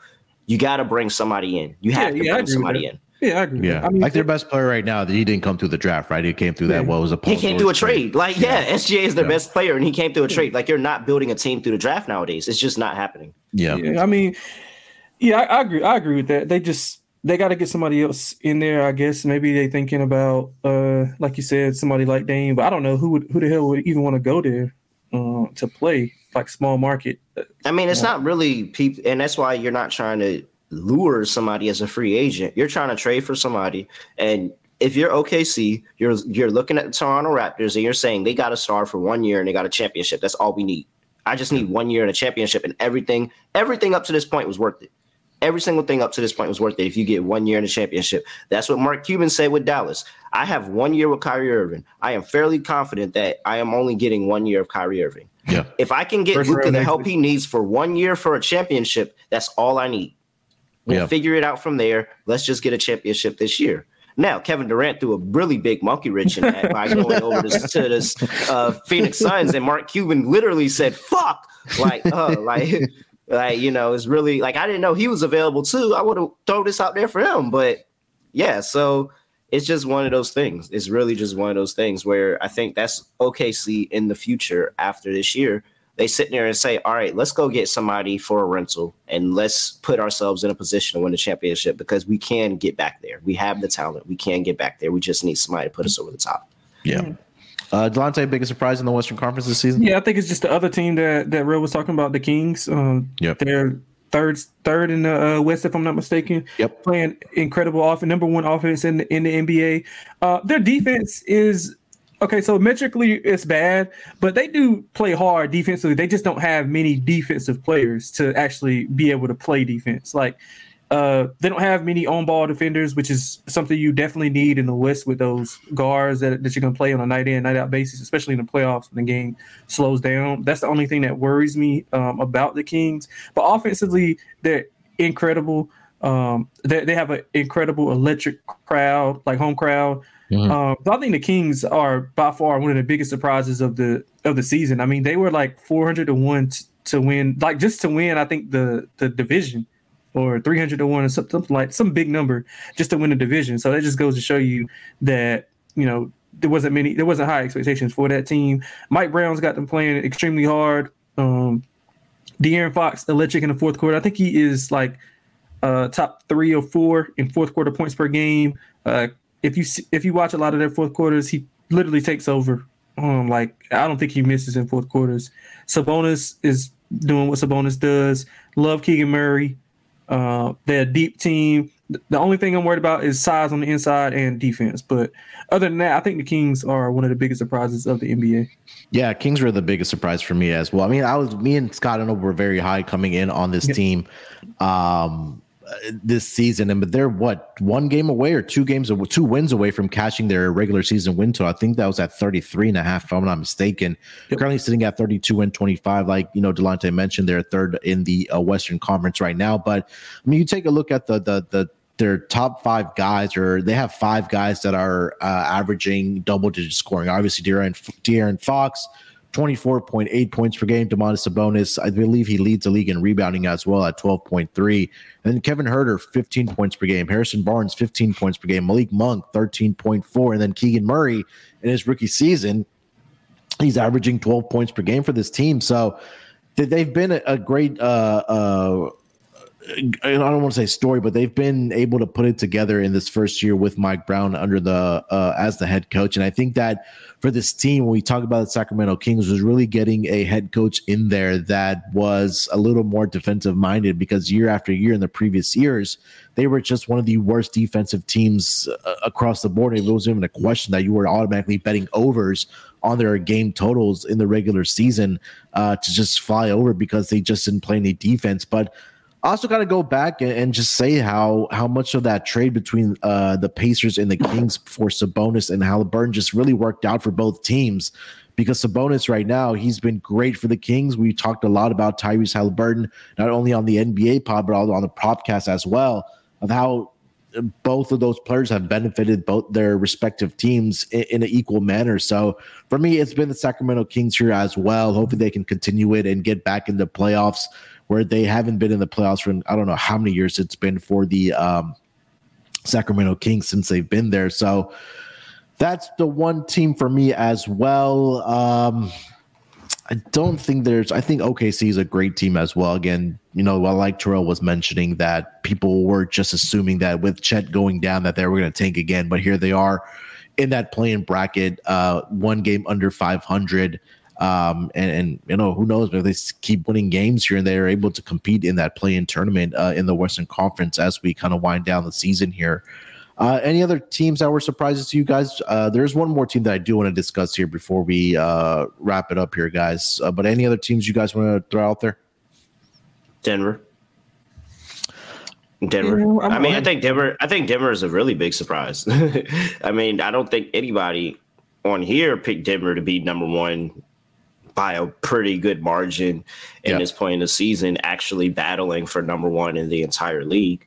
You got to bring somebody in. You have yeah, to yeah, bring somebody in. Yeah, I agree. Yeah, I mean, like their best player right now. That he didn't come through the draft, right? He came through that. What was a he came through a trade. trade. Like, yeah, yeah, SGA is their yeah. best player, and he came through a trade. Like, you're not building a team through the draft nowadays. It's just not happening. Yeah, yeah I mean, yeah, I, I agree. I agree with that. They just they got to get somebody else in there. I guess maybe they thinking about, uh, like you said, somebody like Dame. But I don't know who would who the hell would even want to go there uh, to play like small market. I mean, it's not really people, and that's why you're not trying to lure somebody as a free agent. You're trying to trade for somebody, and if you're OKC, you're you're looking at the Toronto Raptors and you're saying they got a star for one year and they got a championship. That's all we need. I just need one year and a championship, and everything everything up to this point was worth it. Every single thing up to this point was worth it if you get one year in the championship. That's what Mark Cuban said with Dallas. I have one year with Kyrie Irving. I am fairly confident that I am only getting one year of Kyrie Irving. Yeah. If I can get Luka the help he needs for one year for a championship, that's all I need. We'll yeah. figure it out from there. Let's just get a championship this year. Now, Kevin Durant threw a really big monkey wrench in that by going over to, to this uh, Phoenix Suns, and Mark Cuban literally said "fuck," like, uh, like like, you know, it's really like I didn't know he was available too. I would have thrown this out there for him. But yeah, so it's just one of those things. It's really just one of those things where I think that's OKC in the future after this year. They sit there and say, All right, let's go get somebody for a rental and let's put ourselves in a position to win the championship because we can get back there. We have the talent. We can get back there. We just need somebody to put us over the top. Yeah. Mm-hmm. Uh, Delonte, biggest surprise in the Western Conference this season? Yeah, I think it's just the other team that that Real was talking about, the Kings. Um, yep. They're third third in the uh, West, if I'm not mistaken. Yep. Playing incredible offense, number one offense in the, in the NBA. Uh, their defense is okay. So metrically, it's bad, but they do play hard defensively. They just don't have many defensive players to actually be able to play defense. Like uh, they don't have many on ball defenders, which is something you definitely need in the West with those guards that, that you're going to play on a night in, night out basis, especially in the playoffs when the game slows down. That's the only thing that worries me um, about the Kings. But offensively, they're incredible. Um, they, they have an incredible electric crowd, like home crowd. Mm-hmm. Um, I think the Kings are by far one of the biggest surprises of the of the season. I mean, they were like 400 to one to win, like just to win. I think the the division or 300 to 1 or something like some big number just to win a division. So that just goes to show you that, you know, there wasn't many there wasn't high expectations for that team. Mike Brown's got them playing extremely hard. Um De'Aaron Fox electric in the fourth quarter. I think he is like uh top 3 or 4 in fourth quarter points per game. Uh if you if you watch a lot of their fourth quarters, he literally takes over. Um like I don't think he misses in fourth quarters. Sabonis is doing what Sabonis does. Love Keegan Murray. Uh, they're a deep team. The only thing I'm worried about is size on the inside and defense. But other than that, I think the Kings are one of the biggest surprises of the NBA. Yeah, Kings were the biggest surprise for me as well. I mean, I was me and Scott and were very high coming in on this team. Um, this season, and but they're what one game away or two games, two wins away from catching their regular season win total. I think that was at 33 and a half, if I'm not mistaken. Yep. Currently sitting at 32 and 25. Like you know, Delonte mentioned, they're third in the uh, Western Conference right now. But I mean, you take a look at the the the their top five guys, or they have five guys that are uh, averaging double digit scoring. Obviously, De'Aaron, De'Aaron Fox 24.8 points per game. Domantas Sabonis, I believe he leads the league in rebounding as well at 12.3. And then Kevin Huerter, 15 points per game. Harrison Barnes, 15 points per game. Malik Monk, 13.4. And then Keegan Murray in his rookie season, He's averaging 12 points per game for this team. So they've been a great uh, uh, I don't want to say story, but they've been able to put it together in this first year with Mike Brown under the uh, as the head coach, and I think that for this team, when we talk about the Sacramento Kings, was really getting a head coach in there that was a little more defensive minded because year after year in the previous years, they were just one of the worst defensive teams uh, across the board. It wasn't even a question that you were automatically betting overs on their game totals in the regular season uh, to just fly over because they just didn't play any defense, but also got to go back and, just say how how much of that trade between uh, the Pacers and the Kings for Sabonis and Halliburton just really worked out for both teams. Because Sabonis right now, he's been great for the Kings. We talked a lot about Tyrese Halliburton, not only on the NBA pod, but also on the podcast as well, of how both of those players have benefited both their respective teams in, in, an equal manner. So for me, it's been the Sacramento Kings here as well. Hopefully they can continue it and get back into the playoffs where they haven't been in the playoffs for I don't know how many years it's been for the um, Sacramento Kings since they've been there. So that's the one team for me as well. Um, I don't think there's. I think OKC is a great team as well. Again, you know, like Terrell was mentioning that people were just assuming that with Chet going down that they were going to tank again, but here they are in that play-in bracket, uh, one game under 500. Um, and, and you know who knows if they keep winning games here and they are able to compete in that play-in tournament uh, in the Western Conference as we kind of wind down the season here. Uh, any other teams that were surprises to you guys? Uh, there's one more team that I do want to discuss here before we uh, wrap it up here, guys. Uh, but any other teams you guys want to throw out there? Denver. Denver. Yeah, I mean, I think Denver. I think Denver is a really big surprise. I mean, I don't think anybody on here picked Denver to be number one by a pretty good margin in yep. this point in the season, actually battling for number one in the entire league.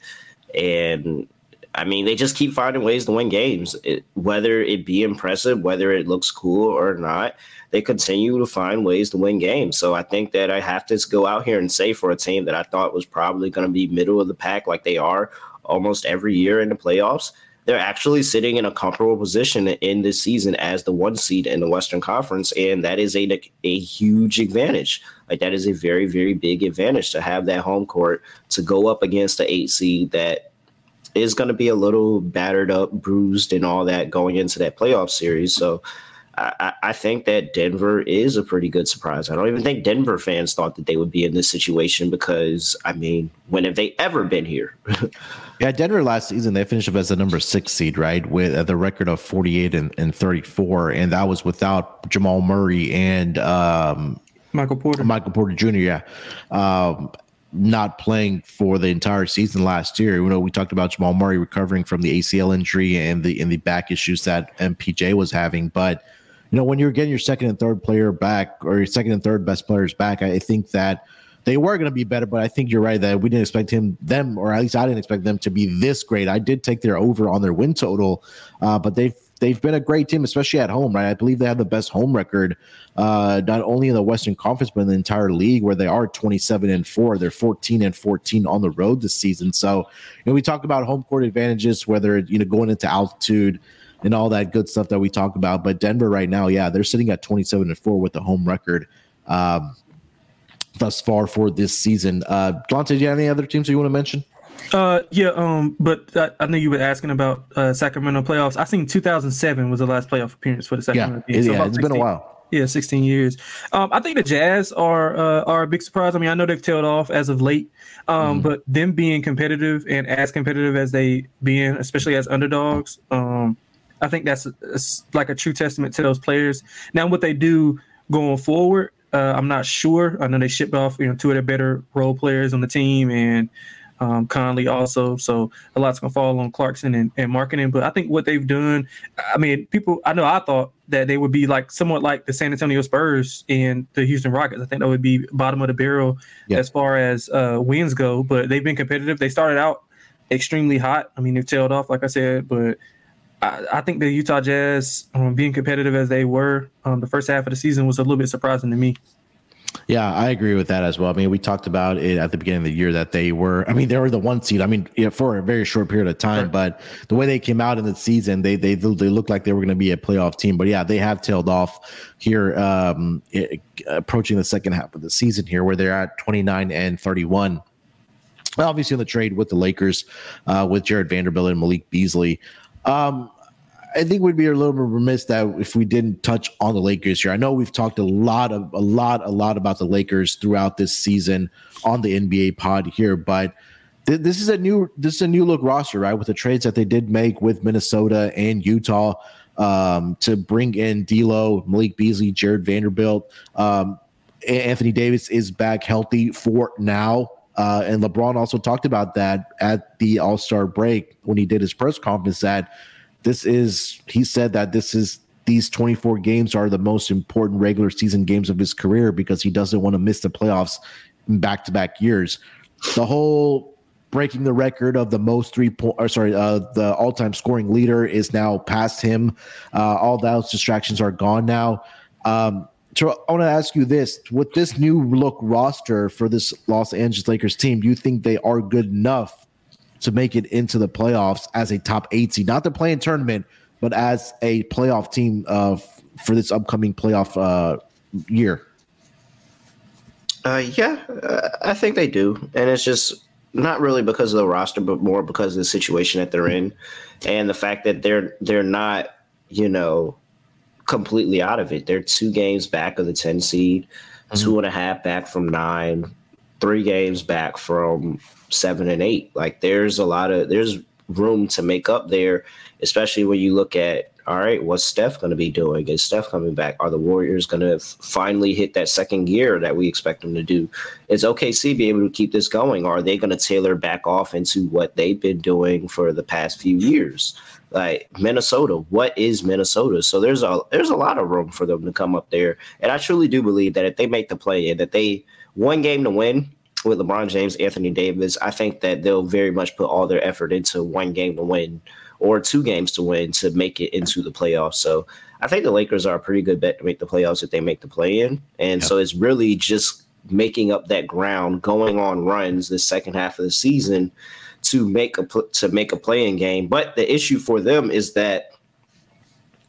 And I mean, they just keep finding ways to win games, it, whether it be impressive, whether it looks cool or not. They continue to find ways to win games. So I think that I have to go out here and say for a team that I thought was probably going to be middle of the pack, like they are almost every year in the playoffs, they're actually sitting in a comfortable position in this season as the one seed in the Western Conference, and that is a a huge advantage. Like that is a very very big advantage to have that home court to go up against the eight seed that is going to be a little battered up, bruised, and all that going into that playoff series. So I, I, think that Denver is a pretty good surprise. I don't even think Denver fans thought that they would be in this situation because, I mean, when have they ever been here? yeah, Denver last season they finished up as the number six seed, right, with uh, the record of forty eight and, and thirty four, and that was without Jamal Murray and um, Michael Porter. Michael Porter Jr. Yeah. Um, not playing for the entire season last year. You know, we talked about Jamal Murray recovering from the ACL injury and the and the back issues that MPJ was having, but you know, when you're getting your second and third player back or your second and third best players back, I think that they were going to be better, but I think you're right that we didn't expect him them, or at least I didn't expect them to be this great. I did take their over on their win total, uh, but they've they've been a great team, especially at home, right? I believe they have the best home record, uh, not only in the Western Conference but in the entire league, where they are 27 and four. They're 14 and 14 on the road this season. So, you know, we talk about home court advantages, whether you know going into altitude and all that good stuff that we talk about. But Denver right now, yeah, they're sitting at 27 and 4 with the home record um, thus far for this season. Uh, Dante, do you have any other teams that you want to mention? Uh, yeah, um, but I, I know you were asking about uh, Sacramento playoffs. I think 2007 was the last playoff appearance for the Sacramento. Yeah, so yeah it's 16, been a while. Yeah, 16 years. Um, I think the Jazz are uh, are a big surprise. I mean, I know they've tailed off as of late, um, mm. but them being competitive and as competitive as they being, especially as underdogs, um, I think that's, that's like a true testament to those players. Now, what they do going forward, uh, I'm not sure. I know they shipped off you know two of their better role players on the team and um, Conley also. So a lot's gonna fall on Clarkson and, and Markkanen. But I think what they've done, I mean, people. I know I thought that they would be like somewhat like the San Antonio Spurs and the Houston Rockets. I think that would be bottom of the barrel yeah. as far as uh, wins go. But they've been competitive. They started out extremely hot. I mean, they've tailed off, like I said, but I, I think the Utah Jazz, um, being competitive as they were um, the first half of the season, was a little bit surprising to me. Yeah, I agree with that as well. I mean, we talked about it at the beginning of the year that they were. I mean, they were the one seed. I mean, yeah, for a very short period of time, right. but the way they came out in the season, they they they looked like they were going to be a playoff team. But yeah, they have tailed off here, um, it, approaching the second half of the season here, where they're at twenty nine and thirty one. Obviously, in the trade with the Lakers, uh, with Jarred Vanderbilt and Malik Beasley. Um, I think we'd be a little bit remiss that if we didn't touch on the Lakers here. I know we've talked a lot of a lot a lot about the Lakers throughout this season on the NBA pod here, but th- this is a new this is a new look roster, right? With the trades that they did make with Minnesota and Utah um, to bring in D'Lo, Malik Beasley, Jarred Vanderbilt, um, Anthony Davis is back healthy for now. Uh, and LeBron also talked about that at the All Star break when he did his press conference that this is he said that this is these 24 games are the most important regular season games of his career because he doesn't want to miss the playoffs in back-to-back years. The whole breaking the record of the most three point or sorry, uh, the all-time scoring leader is now past him. Uh, all those distractions are gone now. Um, I want to ask you this: with this new look roster for this Los Angeles Lakers team, do you think they are good enough to make it into the playoffs as a top eight seed, not the play-in tournament, but as a playoff team uh, for this upcoming playoff uh, year? Uh, yeah, uh, I think they do, and it's just not really because of the roster, but more because of the situation that they're in, and the fact that they're they're not, you know, completely out of it. They're two games back of the ten seed, mm-hmm. two and a half back from nine, three games back from seven and eight. Like there's a lot of there's room to make up there, especially when you look at all right, what's Steph going to be doing? Is Steph coming back? Are the Warriors going to f- finally hit that second gear that we expect them to do? Is OKC be able to keep this going? Or are they going to tailor back off into what they've been doing for the past few years? Like Minnesota, what is Minnesota? So there's a there's a lot of room for them to come up there, and I truly do believe that if they make the play in, that they one game to win with LeBron James, Anthony Davis, I think that they'll very much put all their effort into one game to win or two games to win to make it into the playoffs. So I think the Lakers are a pretty good bet to make the playoffs if they make the play in. And so it's really just making up that ground, going on runs the second half of the season to make a to make a play-in game. But the issue for them is that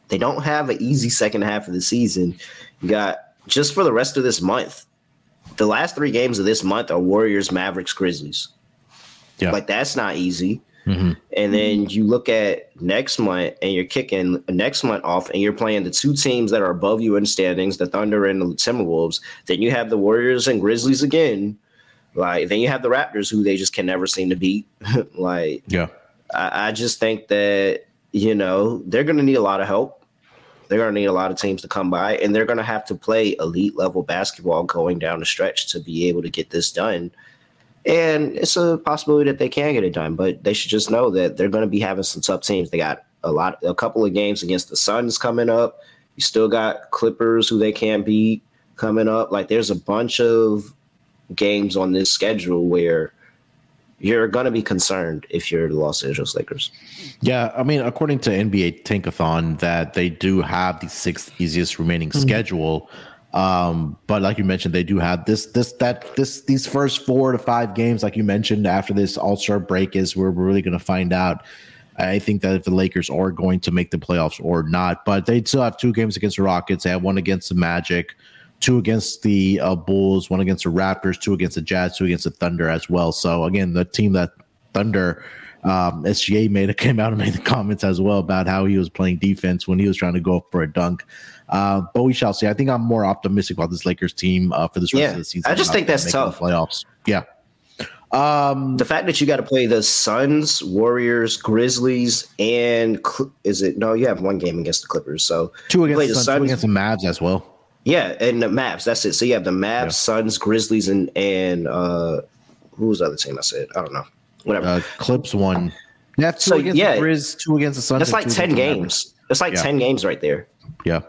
they don't have an easy second half of the season. You got just for the rest of this month, the last three games of this month are Warriors, Mavericks, Grizzlies. Yeah. Like that's not easy. Mm-hmm. And then you look at next month and you're kicking next month off and you're playing the two teams that are above you in standings, the Thunder and the Timberwolves. Then you have the Warriors and Grizzlies again. Like then you have the Raptors who they just can never seem to beat. like yeah. I, I just think that, you know, they're gonna need a lot of help. They're going to need a lot of teams to come by, and they're going to have to play elite level basketball going down the stretch to be able to get this done. And it's a possibility that they can get it done, but they should just know that they're going to be having some tough teams. They got a lot, a couple of games against the Suns coming up. You still got Clippers who they can't beat coming up. Like there's a bunch of games on this schedule where you're going to be concerned if you're the Los Angeles Lakers. Yeah, I mean, according to NBA Tankathon, that they do have the sixth easiest remaining mm-hmm. schedule. Um, but like you mentioned, they do have this, this, that, this, these first four to five games, like you mentioned, after this All Star break, is where we're really going to find out. I think that if the Lakers are going to make the playoffs or not, but they still have two games against the Rockets. They have one against the Magic two against the uh, Bulls, one against the Raptors, two against the Jazz, two against the Thunder as well. So again, the team that Thunder um, SGA made it came out and made the comments as well about how he was playing defense when he was trying to go for a dunk. Uh, but we shall see. I think I'm more optimistic about this Lakers team uh, for this rest yeah, of the season. I just think that's tough. Playoffs. Yeah. Um, the fact that you got to play the Suns, Warriors, Grizzlies, and is it no? You have one game against the Clippers, so two against the Suns, Suns, two against the Mavs as well. Yeah, and the Mavs. That's it. So you have the Mavs, yeah. Suns, Grizzlies, and and uh, who was the other team? I said I don't know. Whatever. Uh, Clips one. Yeah, two so, against yeah, the Grizz, two against the Suns. That's like ten games. That's like yeah. ten games right there. Yeah.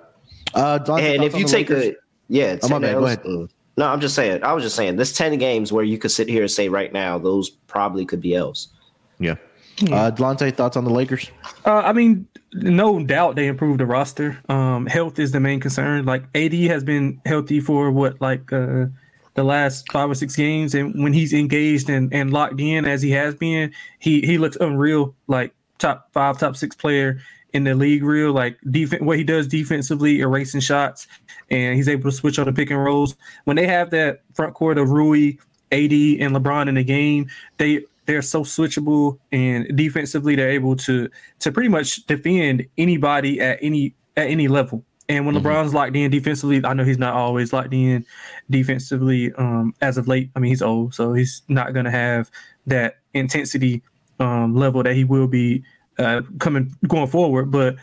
Uh, and if you take Lakers? a yeah, oh, my bad. Go ahead. Mm. No, I'm just saying. I was just saying. There's ten games where you could sit here and say right now those probably could be L's. Yeah. Yeah. Uh, Delonte, thoughts on the Lakers? Uh, I mean, no doubt they improved the roster. Um, health is the main concern. Like AD has been healthy for what, like uh, the last five or six games, and when he's engaged and, and locked in as he has been, he he looks unreal. Like top five, top six player in the league. Real like defense, what he does defensively, erasing shots, and he's able to switch on the pick and rolls. When they have that front court of Rui, AD, and LeBron in the game, they they're so switchable and defensively they're able to to pretty much defend anybody at any at any level. And when mm-hmm. LeBron's locked in defensively, I know he's not always locked in defensively um, as of late. I mean, he's old, so he's not going to have that intensity um, level that he will be uh, coming going forward. But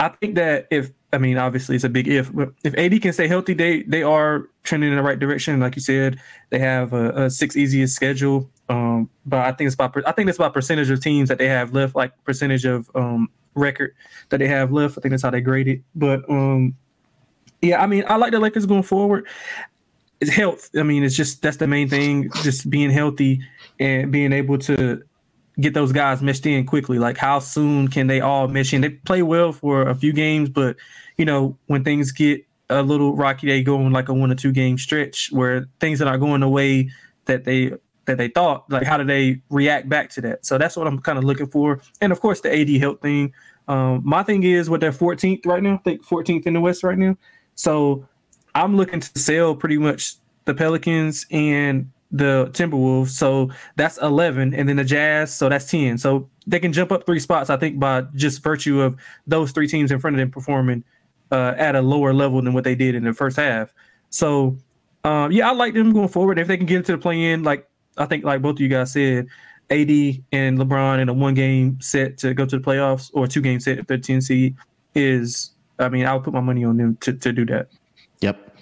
I think that if I mean, obviously it's a big if, but if AD can stay healthy, they they are trending in the right direction. Like you said, they have a, a six easiest schedule. Um, but I think it's about I think it's about percentage of teams that they have left, like percentage of um, record that they have left. I think that's how they grade it. But um, yeah, I mean, I like the Lakers going forward. It's health. I mean, it's just that's the main thing. Just being healthy and being able to get those guys meshed in quickly. Like how soon can they all mesh in? They play well for a few games, but you know when things get a little rocky, they go on like a one or two game stretch where things that are going the way that they that they thought. Like how do they react back to that? So that's what I'm kind of looking for. And of course the AD health thing. Um, my thing is what they're 14th right now. I think 14th in the West right now. So I'm looking to sell pretty much the Pelicans and the Timberwolves. So that's 11. And then the Jazz. So that's 10. So they can jump up three spots, I think, by just virtue of those three teams in front of them performing uh, at a lower level than what they did in the first half. So, um, yeah, I like them going forward. If they can get into the play in, like I think, like both of you guys said, AD and LeBron in a one game set to go to the playoffs or two game set if they're 10 seed is, I mean, I would put my money on them to, to do that. Yep.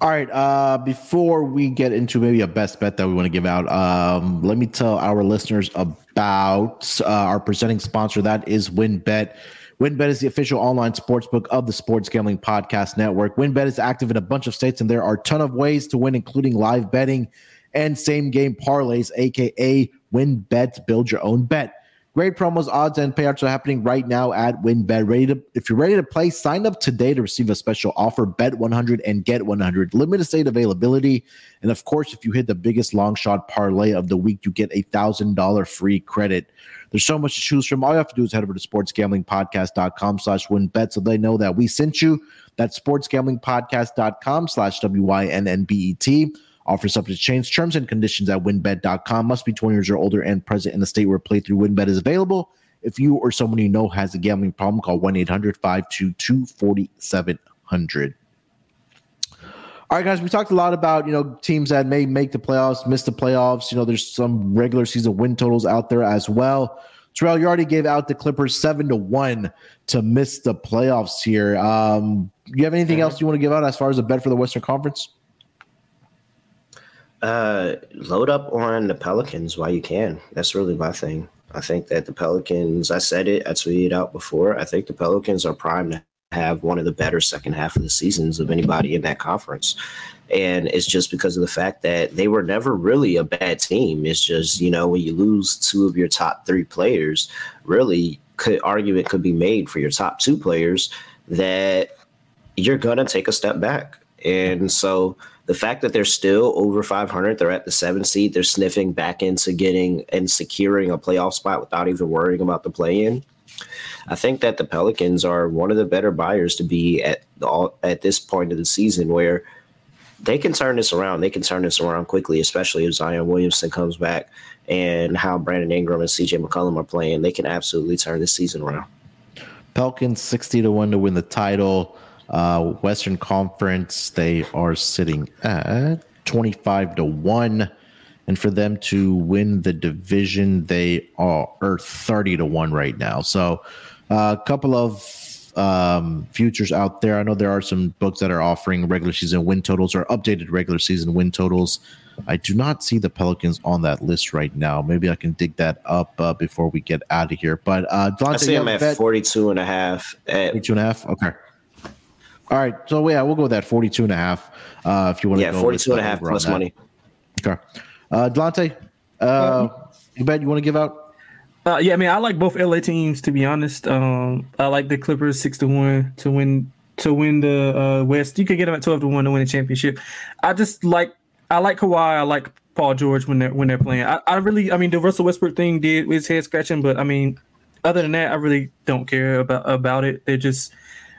All right. Uh, before we get into maybe a best bet that we want to give out, um, let me tell our listeners about uh, our presenting sponsor. That is WynnBET. WynnBET is the official online sports book of the Sports Gambling Podcast Network. WynnBET is active in a bunch of states, and there are a ton of ways to win, including live betting and same game parlays, aka WynnBET. Build your own bet. Great promos, odds, and payouts are happening right now at WynnBET. Ready to, if you're ready to play, sign up today to receive a special offer. Bet 100 and get 100. Limited state availability. And of course, if you hit the biggest long shot parlay of the week, you get a thousand dollar free credit. There's so much to choose from. All you have to do is head over to sportsgamblingpodcast.com slash wynnbet so they know that we sent you. That's sportsgamblingpodcast.com slash W-Y-N-N-B-E-T. Offer subject to change. Terms and conditions at wynnbet.com. Must be 20 years or older and present in the state where playthrough wynnbet is available. If you or someone you know has a gambling problem, call 1 800 522 4700. All right, guys, we talked a lot about, you know, teams that may make the playoffs, miss the playoffs. You know, there's some regular season win totals out there as well. Terrell, you already gave out the Clippers seven to one to miss the playoffs here. Um, you have anything else you want to give out as far as a bet for the Western Conference? Uh, load up on the Pelicans while you can. That's really my thing. I think that the Pelicans, I said it, I tweeted out before. I think the Pelicans are primed to have one of the better second half of the seasons of anybody in that conference. And it's just because of the fact that they were never really a bad team. It's just, you know, when you lose two of your top three players, really could argument could be made for your top two players that you're gonna take a step back. And so the fact that they're still over 500, they're at the seventh seed, they're sniffing back into getting and securing a playoff spot without even worrying about the play in. I think that the Pelicans are one of the better buyers to be at all at this point of the season where they can turn this around. They can turn this around quickly, especially if Zion Williamson comes back and how Brandon Ingram and CJ McCollum are playing. They can absolutely turn this season around. Pelicans 60 to 1 to win the title. Uh, Western Conference, they are sitting at 25 to 1. And for them to win the division, they are, are 30 to 1 right now. So uh, a couple of um, futures out there. I know there are some books that are offering regular season win totals or updated regular season win totals. I do not see the Pelicans on that list right now. Maybe I can dig that up uh, before we get out of here. But uh, Delonte, I see them at bet? 42 and a half. At- 42 and a half? Okay. All right. So yeah, we'll go with that 42 and a half. Uh, if you want to yeah, go 42 and a half plus money. Okay. Uh, Delonte, uh, you bet you want to give out? Uh, yeah, I mean, I like both LA teams to be honest. Um, I like the Clippers six to one to win to win the uh, West. You could get them at twelve to one to win a championship. I just like I like Kawhi. I like Paul George when they're when they're playing. I, I really, I mean, the Russell Westbrook thing did his head scratching, but I mean, other than that, I really don't care about about it. They're just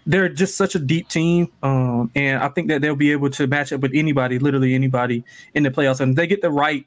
they're just such a deep team, um, and I think that they'll be able to match up with anybody, literally anybody in the playoffs. And if they get the right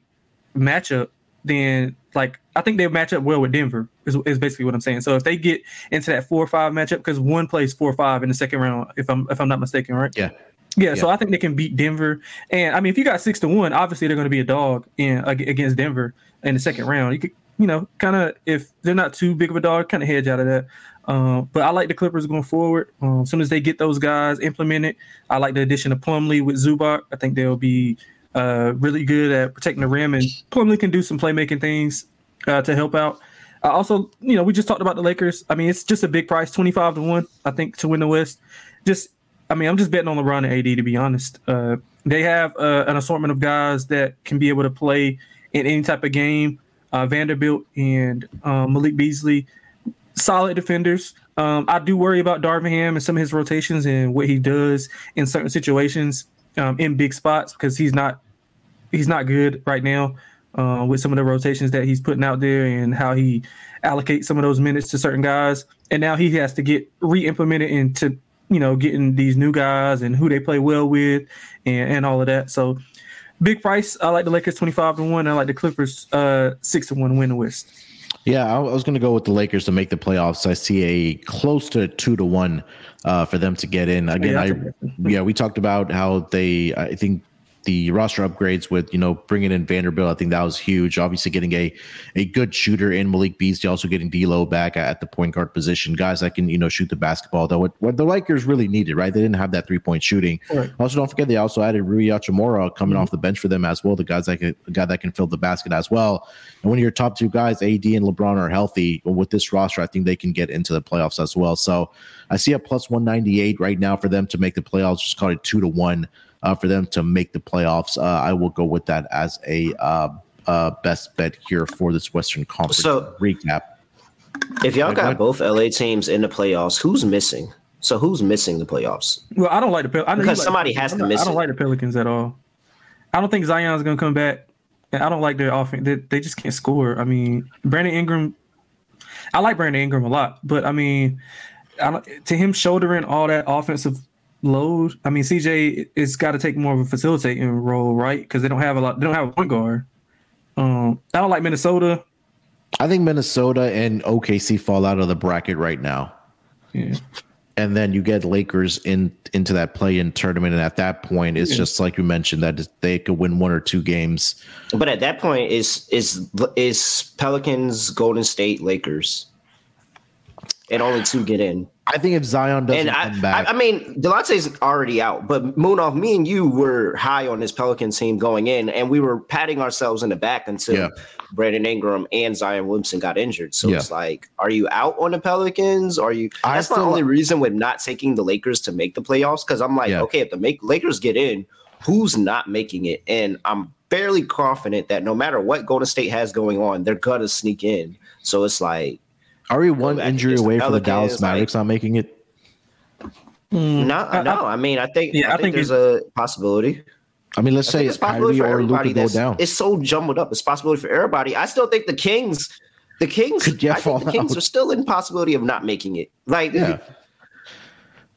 matchup, then like I think they match up well with Denver. Is, is basically what I'm saying. So if they get into that four or five matchup, because one plays four or five in the second round, if I'm if I'm not mistaken, right? Yeah. Yeah, yeah, so I think they can beat Denver, and I mean, if you got six to one, obviously they're going to be a dog in against Denver in the second round. You could, you know, kind of if they're not too big of a dog, kind of hedge out of that. Um, but I like the Clippers going forward. Um, as soon as they get those guys implemented, I like the addition of Plumlee with Zubac. I think they'll be uh, really good at protecting the rim, and Plumlee can do some playmaking things uh, to help out. Uh, also, you know, we just talked about the Lakers. I mean, it's just a big price, twenty five to one, I think, to win the West. Just, I mean, I'm just betting on LeBron and AD to be honest. Uh, they have uh, an assortment of guys that can be able to play in any type of game. Uh, Vanderbilt and um, Malik Beasley, solid defenders. Um, I do worry about Darvin Ham and some of his rotations and what he does in certain situations um, in big spots because he's not he's not good right now uh, with some of the rotations that he's putting out there and how he allocates some of those minutes to certain guys. And now he has to get re-implemented into you know getting these new guys and who they play well with and, and all of that. So big price. I like the Lakers twenty five to one. I like the Clippers uh, six to one win the West. Yeah, I was going to go with the Lakers to make the playoffs. I see a close to two to one uh, for them to get in. Again, yeah, I yeah, we talked about how they. I think the roster upgrades with you know bringing in Vanderbilt. I think that was huge. Obviously, getting a a good shooter in Malik Beasley, also getting D'Lo back at the point guard position, guys that can you know shoot the basketball. Though what, what the Lakers really needed, right? They didn't have that three point shooting. Right. Also, don't forget they also added Rui Hachimura coming mm-hmm. off the bench for them as well. The guys that can, guy that can fill the basket as well. And when your top two guys, AD and LeBron, are healthy with this roster, I think they can get into the playoffs as well. So I see a plus one ninety eight right now for them to make the playoffs. Just call it two to one uh, for them to make the playoffs. Uh, I will go with that as a uh, uh best bet here for this Western Conference so, recap. If y'all got both LA teams in the playoffs, who's missing? So who's missing the playoffs? Well, I don't like the Pelicans because somebody like, has to miss. I don't like the Pelicans at all. I don't think Zion's going to come back. I don't like their offense. They, they just can't score. I mean, Brandon Ingram. I like Brandon Ingram a lot, but I mean, I to him shouldering all that offensive load. I mean, CJ it's got to take more of a facilitating role, right? Because they don't have a lot. They don't have a point guard. Um, I don't like Minnesota. I think Minnesota and OKC fall out of the bracket right now. Yeah. And then you get Lakers in into that play-in tournament, and at that point, it's yeah. just like you mentioned that they could win one or two games. But at that point, is is is Pelicans, Golden State, Lakers, and only two get in. I think if Zion doesn't I, come back, I, I mean, Delonte's already out, but Munaf, me and you were high on this Pelican team going in, and we were patting ourselves in the back until yeah. Brandon Ingram and Zion Williamson got injured. So yeah. it's like, are you out on the Pelicans? Are you? That's the only reason with not taking the Lakers to make the playoffs because I'm like, yeah. okay, if the make Lakers get in, who's not making it? And I'm fairly confident that no matter what Golden State has going on, they're gonna sneak in. So it's like are we one injury away from the Dallas Mavericks like, not making it? Hmm. No, no. I, I, mean, I think yeah, I, think, I think there's a possibility. I mean, let's say it's Kyrie or Luka go down. It's so jumbled up. It's possibility for everybody. I still think the Kings, the Kings, Could I think the Kings out. are still in possibility of not making it. Like, yeah.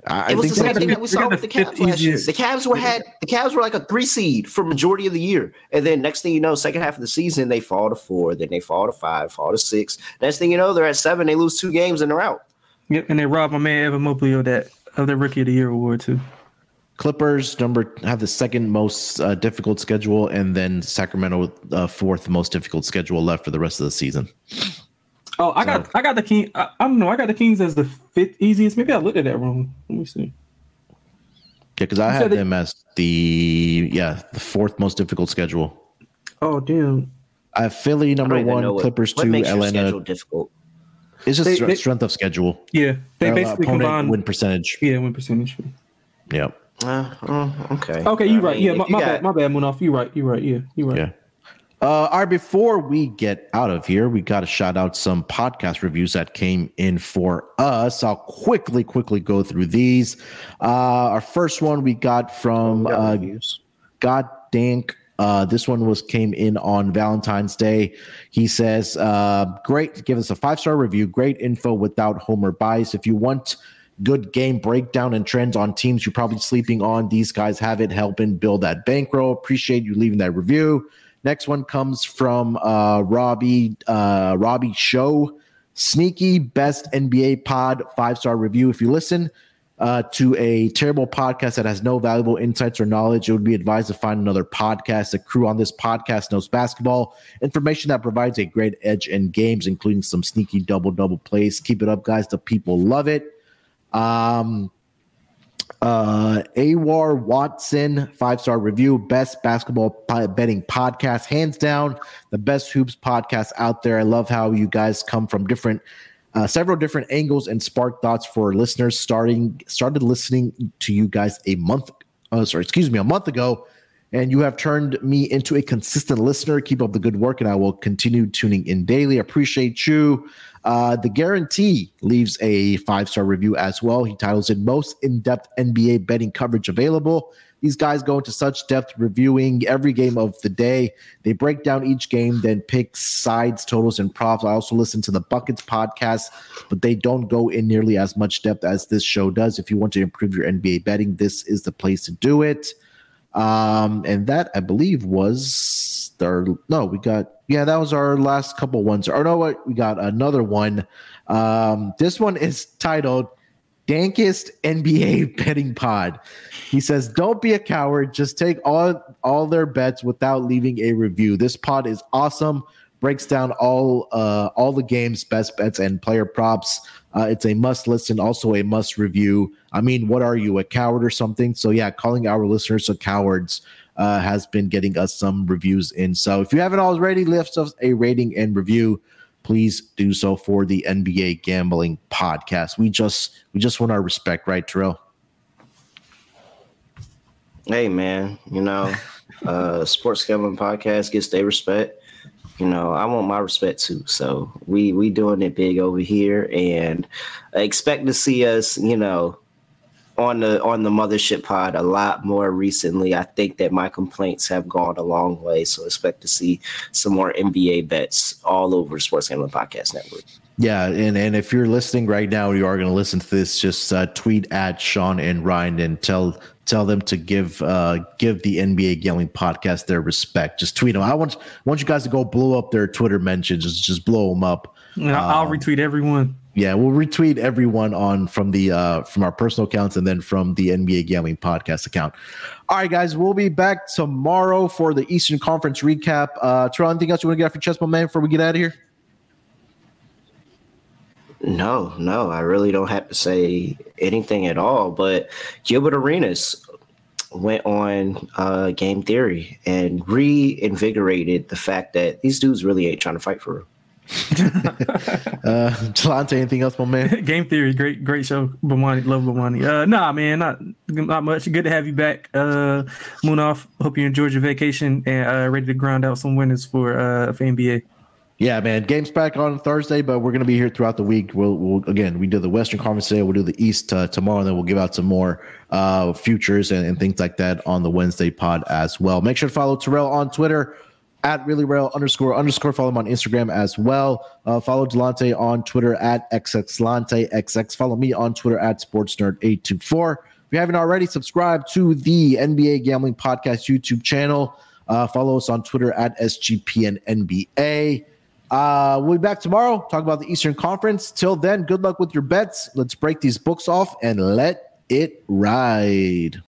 I, it was the same thing that we saw with the Cavs last year. The Cavs were had the Cavs were like a three seed for majority of the year, and then next thing you know, second half of the season they fall to four, then they fall to five, fall to six. Next thing you know, they're at seven. They lose two games and they're out. Yep, and they robbed my man Evan Mobley of that of the Rookie of the Year award too. Clippers number have the second most uh, difficult schedule, and then Sacramento uh, fourth most difficult schedule left for the rest of the season. Oh, I so. got I got the king. I, I, don't know. I got the Kings as the fifth easiest. Maybe I looked at that wrong. Let me see. Yeah, because I had them as the yeah the fourth most difficult schedule. Oh damn! I have Philly number one, Clippers what, two, what Atlanta. difficult. It's just they, they, strength of schedule. Yeah, they uh, basically combine win percentage. Yeah, win percentage. Yeah. Uh, uh, okay. Okay, you're right. Mean, yeah, my, my bad. My bad, Munoz. You're right. You're right. Yeah, you're right. Yeah. Uh, all right, before we get out of here, we got to shout out some podcast reviews that came in for us. I'll quickly, quickly go through these. Uh, our first one we got from uh, God Dank. Uh, this one was came in on Valentine's Day. He says, uh, "Great, give us a five star review. Great info without Homer bias. If you want." good game breakdown and trends on teams you're probably sleeping on. These guys have it helping build that bankroll. Appreciate you leaving that review. Next one comes from uh, Robbie uh, Robbie Show. Sneaky best NBA pod five star review. If you listen uh, to a terrible podcast that has no valuable insights or knowledge, it would be advised to find another podcast. The crew on this podcast knows basketball information that provides a great edge in games, including some sneaky double double plays. Keep it up, guys. The people love it. Um, uh, Awar Watson, five star review, best basketball betting podcast, hands down, the best hoops podcast out there. I love how you guys come from different, uh, several different angles and spark thoughts for listeners. Starting started listening to you guys a month, uh, sorry, excuse me, a month ago, and you have turned me into a consistent listener. Keep up the good work, and I will continue tuning in daily. Appreciate you. Uh, the guarantee leaves a five star review as well. He titles it Most In Depth NBA Betting Coverage Available. These guys go into such depth reviewing every game of the day. They break down each game, then pick sides, totals, and props. I also listen to the Buckets podcast, but they don't go in nearly as much depth as this show does. If you want to improve your NBA betting, this is the place to do it. Um, and that I believe was our no, we got yeah, that was our last couple ones. Or no, what we got another one. Um, this one is titled Dankest NBA Betting Pod. He says, Don't be a coward. Just take all all their bets without leaving a review. This pod is awesome. Breaks down all uh, all the games, best bets, and player props. Uh, it's a must listen, also a must review. I mean, what are you, a coward or something? So yeah, calling our listeners a cowards uh, has been getting us some reviews in. So if you haven't already, left us a rating and review. Please do so for the NBA gambling podcast. We just we just want our respect, right, Terrell? Hey man, you know, uh sports gambling podcast gets their respect. You know, I want my respect too. So we we doing it big over here, and expect to see us. You know, on the on the mothership pod a lot more recently. I think that my complaints have gone a long way. So expect to see some more NBA bets all over Sports Gambling Podcast Network. Yeah, and and if you're listening right now, you are going to listen to this. Just uh, tweet at Sean and Ryan and tell tell them to give uh, give the NBA Gambling Podcast their respect. Just tweet them. I want want you guys to go blow up their Twitter mentions. Just just blow them up. I'll um, retweet everyone. Yeah, we'll retweet everyone on from the uh from our personal accounts and then from the NBA Gambling Podcast account. All right, guys, we'll be back tomorrow for the Eastern Conference recap. Uh Terrell, anything else you want to get off your chest, my man, before we get out of here? No, no, I really don't have to say anything at all. But Gilbert Arenas went on uh, Game Theory and reinvigorated the fact that these dudes really ain't trying to fight for real. uh, Jelante, anything else, my man? Game Theory, great, great show. Bomani, love Bomani. Uh, nah, man, not not much. Good to have you back, uh, Munaf. Hope you enjoyed your vacation and uh, ready to grind out some winners for uh for NBA. Yeah, man. Games back on Thursday, but we're gonna be here throughout the week. We'll, we'll again, we do the Western Conference today. We'll do the East uh, tomorrow, and then we'll give out some more uh, futures and, and things like that on the Wednesday pod as well. Make sure to follow Terrell on Twitter at really rail underscore underscore. Follow him on Instagram as well. Uh, follow Delonte on Twitter at xxlante xx. Follow me on Twitter at sportsnerd824. If you haven't already, subscribe to the NBA Gambling Podcast YouTube channel. Uh, follow us on Twitter at SGPNNBA. Uh, we'll be back tomorrow, talk about the Eastern Conference. Till then, good luck with your bets. Let's break these books off and let it ride.